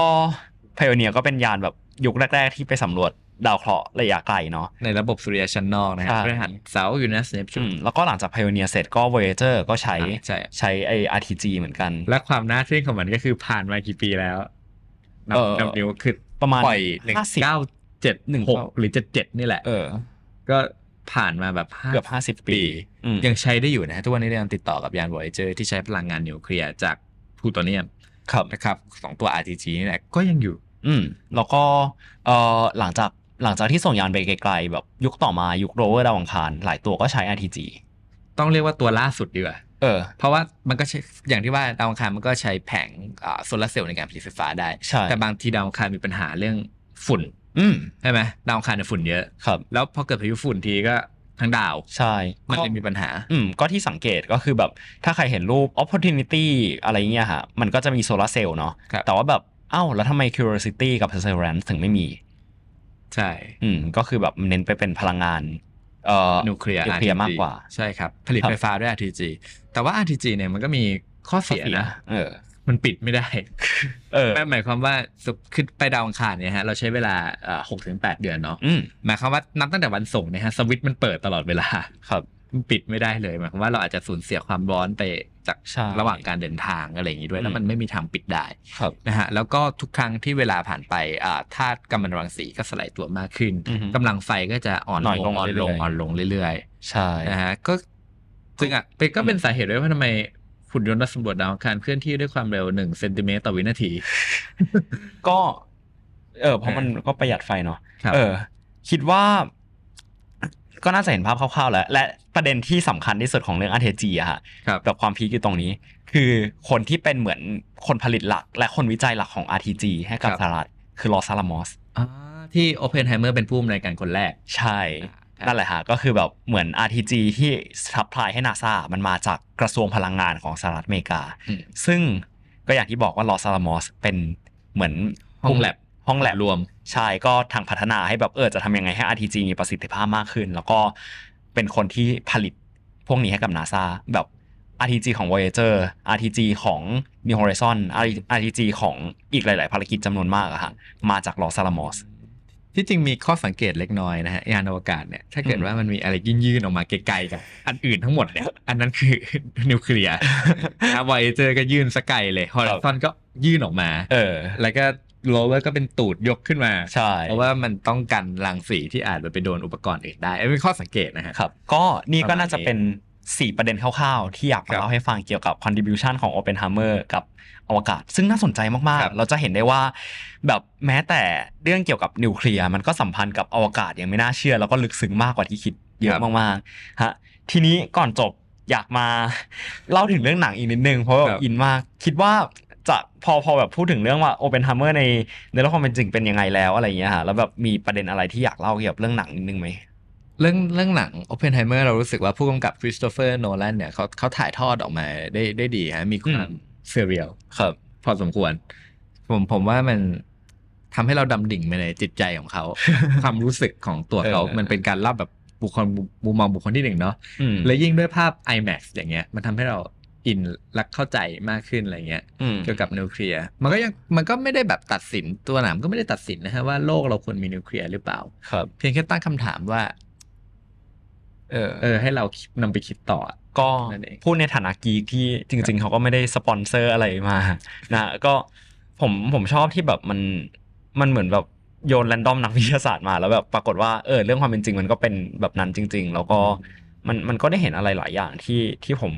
Pioneer ก็เป็นยานแบบยุคแรก ๆ ที่ไปสำรวจดาวเคราะห์ระยะไกลเนาะในระบบสุริยะชั้นนอกนะครัใช่พฤหัสเสาร์ยูเรนัสเนปจูนอืมแล้วก็หลังจาก Pioneer เสร็จก็ Voyager ก็ใช้ใช่ใช้ไอ RTG เหมือนกัน และความน่าทึ่งของมันก็คือผ่านมากี่ปีแล้วนับเออนับนิ้วคือประมาณปล่อยหนึ่ง50เก้าเจ็ดหนึ่งหกหรือเจ็ดเจ็ดนี่แหละเออ ก็ผ่านมาแบบห้าเกือบห้าสิบ50ปีอืมยังใช้ได้อยู่นะฮะทุกวันนี้เรายังติดต่อกับยาน Voyager ที่ใช้พลังงานนิวเคลียร์จากพลูโตเนียมครับนะครับสองตัว RTG นี่แหละก็ยังอยู่ อืมแล้วก็เอ่อหลังจากหลังจากที่ส่งยานไปไกลๆแบบยุคต่อมายุคโรเวอร์ดาวอังคาร หลายตัวก็ใช้ RTG ต้องเรียกว่าตัวล่าสุดดีกว่าเออ เพราะว่ามันก็ใช้อย่างที่ว่าดาวอังคารมันก็ใช้แผงโซลาร์เซลล์ในการผลิตไฟฟ้าได้ใช่แต่บางทีดาวอังคารมีปัญหาเรื่องฝุ่น อืมใช่ไหมดาวอังคารเนี่ยฝุ่นเยอะครับ แล้วพอเกิดพายุฝุ่นทีก็ทั้งดาวใช่มันก็เลยมีปัญหา อืมก็ที่สังเกตก็คือแบบถ้าใครเห็นรูป Opportunity อะไรเงี้ยฮะมันก็จะมีโซลาร์เซลล์เนาะครับแต่ว่าแบบเอ้าแล้วทำไม Curiosity กับ Perseverance ถึงไม่มี ใช่อืมก็คือแบบเน้นไปเป็นพลังงานเอ่อนิวเคลียร์นิวเคลียร์ RTG มากกว่าใช่ครับ ผลิตครับไฟฟ้าด้วย RTG แต่ว่า RTG เนี่ยมันก็มีข้อเสียนะเออ มันปิดไม่ได้เออนั่นหมายความว่าสุคือไปดาวอังคารเนี่ยฮะเราใช้เวลาหกถึงแปดเดือนเนาะอืมหมายความว่านับตั้งแต่วันส่งเนี่ยฮะสวิตช์มันเปิดตลอดเวลาครับมันปิดไม่ได้เลยหมายความว่าเราอาจจะสูญเสียความร้อนไปจากใช่ระหว่างการเดินทางอะไรอย่างนี้ด้วยแล้วอืมมันไม่มีทางปิดได้ครับนะฮะแล้วก็ทุกครั้งที่เวลาผ่านไปอ่าธาตุกัมมันตรังสีก็สลายตัวมากขึ้นอือฮึกำลังไฟก็จะอ่อนน้อยลลงงอ่อนลงเรื่อยๆอ่อนลงเรื่อยใช่ๆนะฮะก็ซึ่งอะเป็นก็เป็นสาเหตุด้วยว่าทำไม หุ่นยนต์นักสำรวจดาวอังคารเคลื่อนที่ด้วยความเร็วหนึ่งเซนติเมตรต่อวินาที ก็ เออเพราะมันก็ประหยัดไฟเนาะครับเออ คิดว่าก็น่าจะเห็นภาพคร่าวๆแล้ว และประเด็นที่สำคัญที่สุดของเรื่อง RTG อะฮะครับแบบความพีคอยู่ตรงนี้ คือคนที่เป็นเหมือนคนผลิตหลัก และคนวิจัยหลักของ RTG ให้กับครับสหรัฐคือ Los Alamos อ่าที่โอเพนไฮเมอร์เป็นผู้อำนวยการคนแรก ใช่ครับ นั่นแหละฮะก็คือแบบเหมือน RTG ที่ supply ให้นาซามันมาจากกระทรวงพลังงานของสหรัฐอเมริกาอืมซึ่งก็อย่างที่บอกว่า Los Alamos เป็นเหมือนห้องแลบห้องแลบรวมใช่ก็ทางพัฒนาให้แบบเออจะทำยังไงให้ RTG มีประสิทธิภาพมากขึ้น แล้วก็เป็นคนที่ผลิตพวกนี้ให้กับนาซาแบบ RTG ของ Voyager RTG ของ New Horizon RTG ของอีกหลาย ๆ ภารกิจจำนวนมากอะฮะมาจาก Los Alamos ที่จริงมีข้อสังเกตเล็กน้อยนะฮะยานอวกาศเนี่ยถ้าเกิดอืมว่ามันมีอะไรยื่นๆออกมาไกลๆกับอันอื่นทั้งหมดเนี่ยอันนั้นคือนิวเคลียร์นะ Voyager ก็ยื่นซะไกลเลย Horizon ก็ยื่นออกมา เออ แล้วก็โรเวอร์ก็เป็นตูดยกขึ้นมา ใช่ เพราะว่ามันต้องกันรังสีที่อาจจะไปโดนอุปกรณ์อื่นได้อันนี้เป็นข้อสังเกตนะฮะครับ ก็นี่ก็ประมาณน่าจะเป็น 4 ประเด็นคร่าวๆ ที่อยากมาครัมาบเล่าให้ฟังเกี่ยวกับ contribution ของ Oppenheimer กับ อวกาศ ซึ่งน่าสนใจมากครับๆเราจะเห็นได้ว่าแบบแม้แต่เรื่องเกี่ยวกับนิวเคลียร์มันก็สัมพันธ์กับอวกาศอย่างไม่น่าเชื่อ แล้วก็ลึกซึ้งมากกว่าที่คิดเยอะมากๆฮะทีนี้ก่อนจบอยากมาเล่าถึงเรื่องหนังอีกนิดนึงเพราะว่าครับอินมากคิดว่าจะพอพอแบบพูดถึงเรื่องว่าโอเปน i มเมอร์ในในโลกความเป็นจริงเป็นยังไงแล้วอะไรอย่างเงี้ยฮะแล้วแบบมีประเด็นอะไรที่อยากเล่าเกี่ยวกับเรื่องหนังนิดนึงไหมเรื่องเรื่องหนัง Oppenheimer เรารู้สึกว่าผู้กำกับคริสโตเฟอร์โนแลนเนี่ยเขาเขาถ่ายทอดออกมาได้ได้ดีฮะมีความอืม เซเรียลครับ พอสมควร ผมผมว่ามันทำให้เราดำดิ่งไปในจิตใจของเขา ความรู้สึกของตัวเขาเออมันเป็นการเล่าแบบบุคคลมุมมองบุคคลที่หนึ่งเนาะอืมและยิ่งด้วยภาพ IMAX อย่างเงี้ย มันทำให้เราอินและเข้าใจมากขึ้นอะไรเงี้ยอืมเกี่ยวกับนิวเคลียร์มันก็ยังมันก็ไม่ได้แบบตัดสินตัวหนังก็ไม่ได้ตัดสินนะฮะว่าโลกเราควรมีนิวเคลียร์หรือเปล่า ครับ เพียงแค่ตั้งคำถามว่า เออ เออ ให้เรานำไปคิดต่อ ก็พูดในฐานะกีกที่จริง ๆ เขาก็ไม่ได้สปอนเซอร์อะไรมานะก็ผมผมชอบที่แบบมันมันเหมือนแบบโยนแรนดอมนักวิทยาศาสตร์มาแล้วแบบปรากฏว่าเออเรื่องความเป็นจริงมันก็เป็นแบบนั้นจริง ๆ แล้วก็มันมันก็ได้เห็นอะไรหลายอย่างที่ที่ผม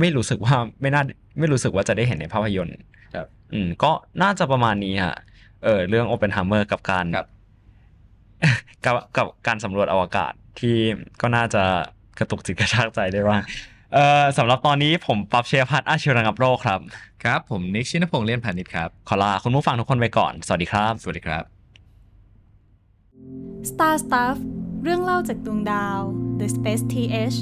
ไม่รู้สึกว่าไม่น่าไม่รู้สึกว่าจะได้เห็นในภาพยนตร์ครับอืมก็น่าจะประมาณนี้ฮะเออเรื่อง Oppenheimer กับการกับกับการสำรวจอวกาศที่ก็น่าจะกระตุกจิตกระชากใจได้ว่าง เออสำหรับตอนนี้ผมปั๊บเชียร์พัฒน์อาชีวระงับโรคครับ ครับ ผมนิกชินพงษ์เลียนพาณิชย์ครับ ขอลาคุณผู้ฟังทุกคนไปก่อน สวัสดีครับ สวัสดีครับ Star Stuff เรื่องเล่าจากดวงดาว The Space TH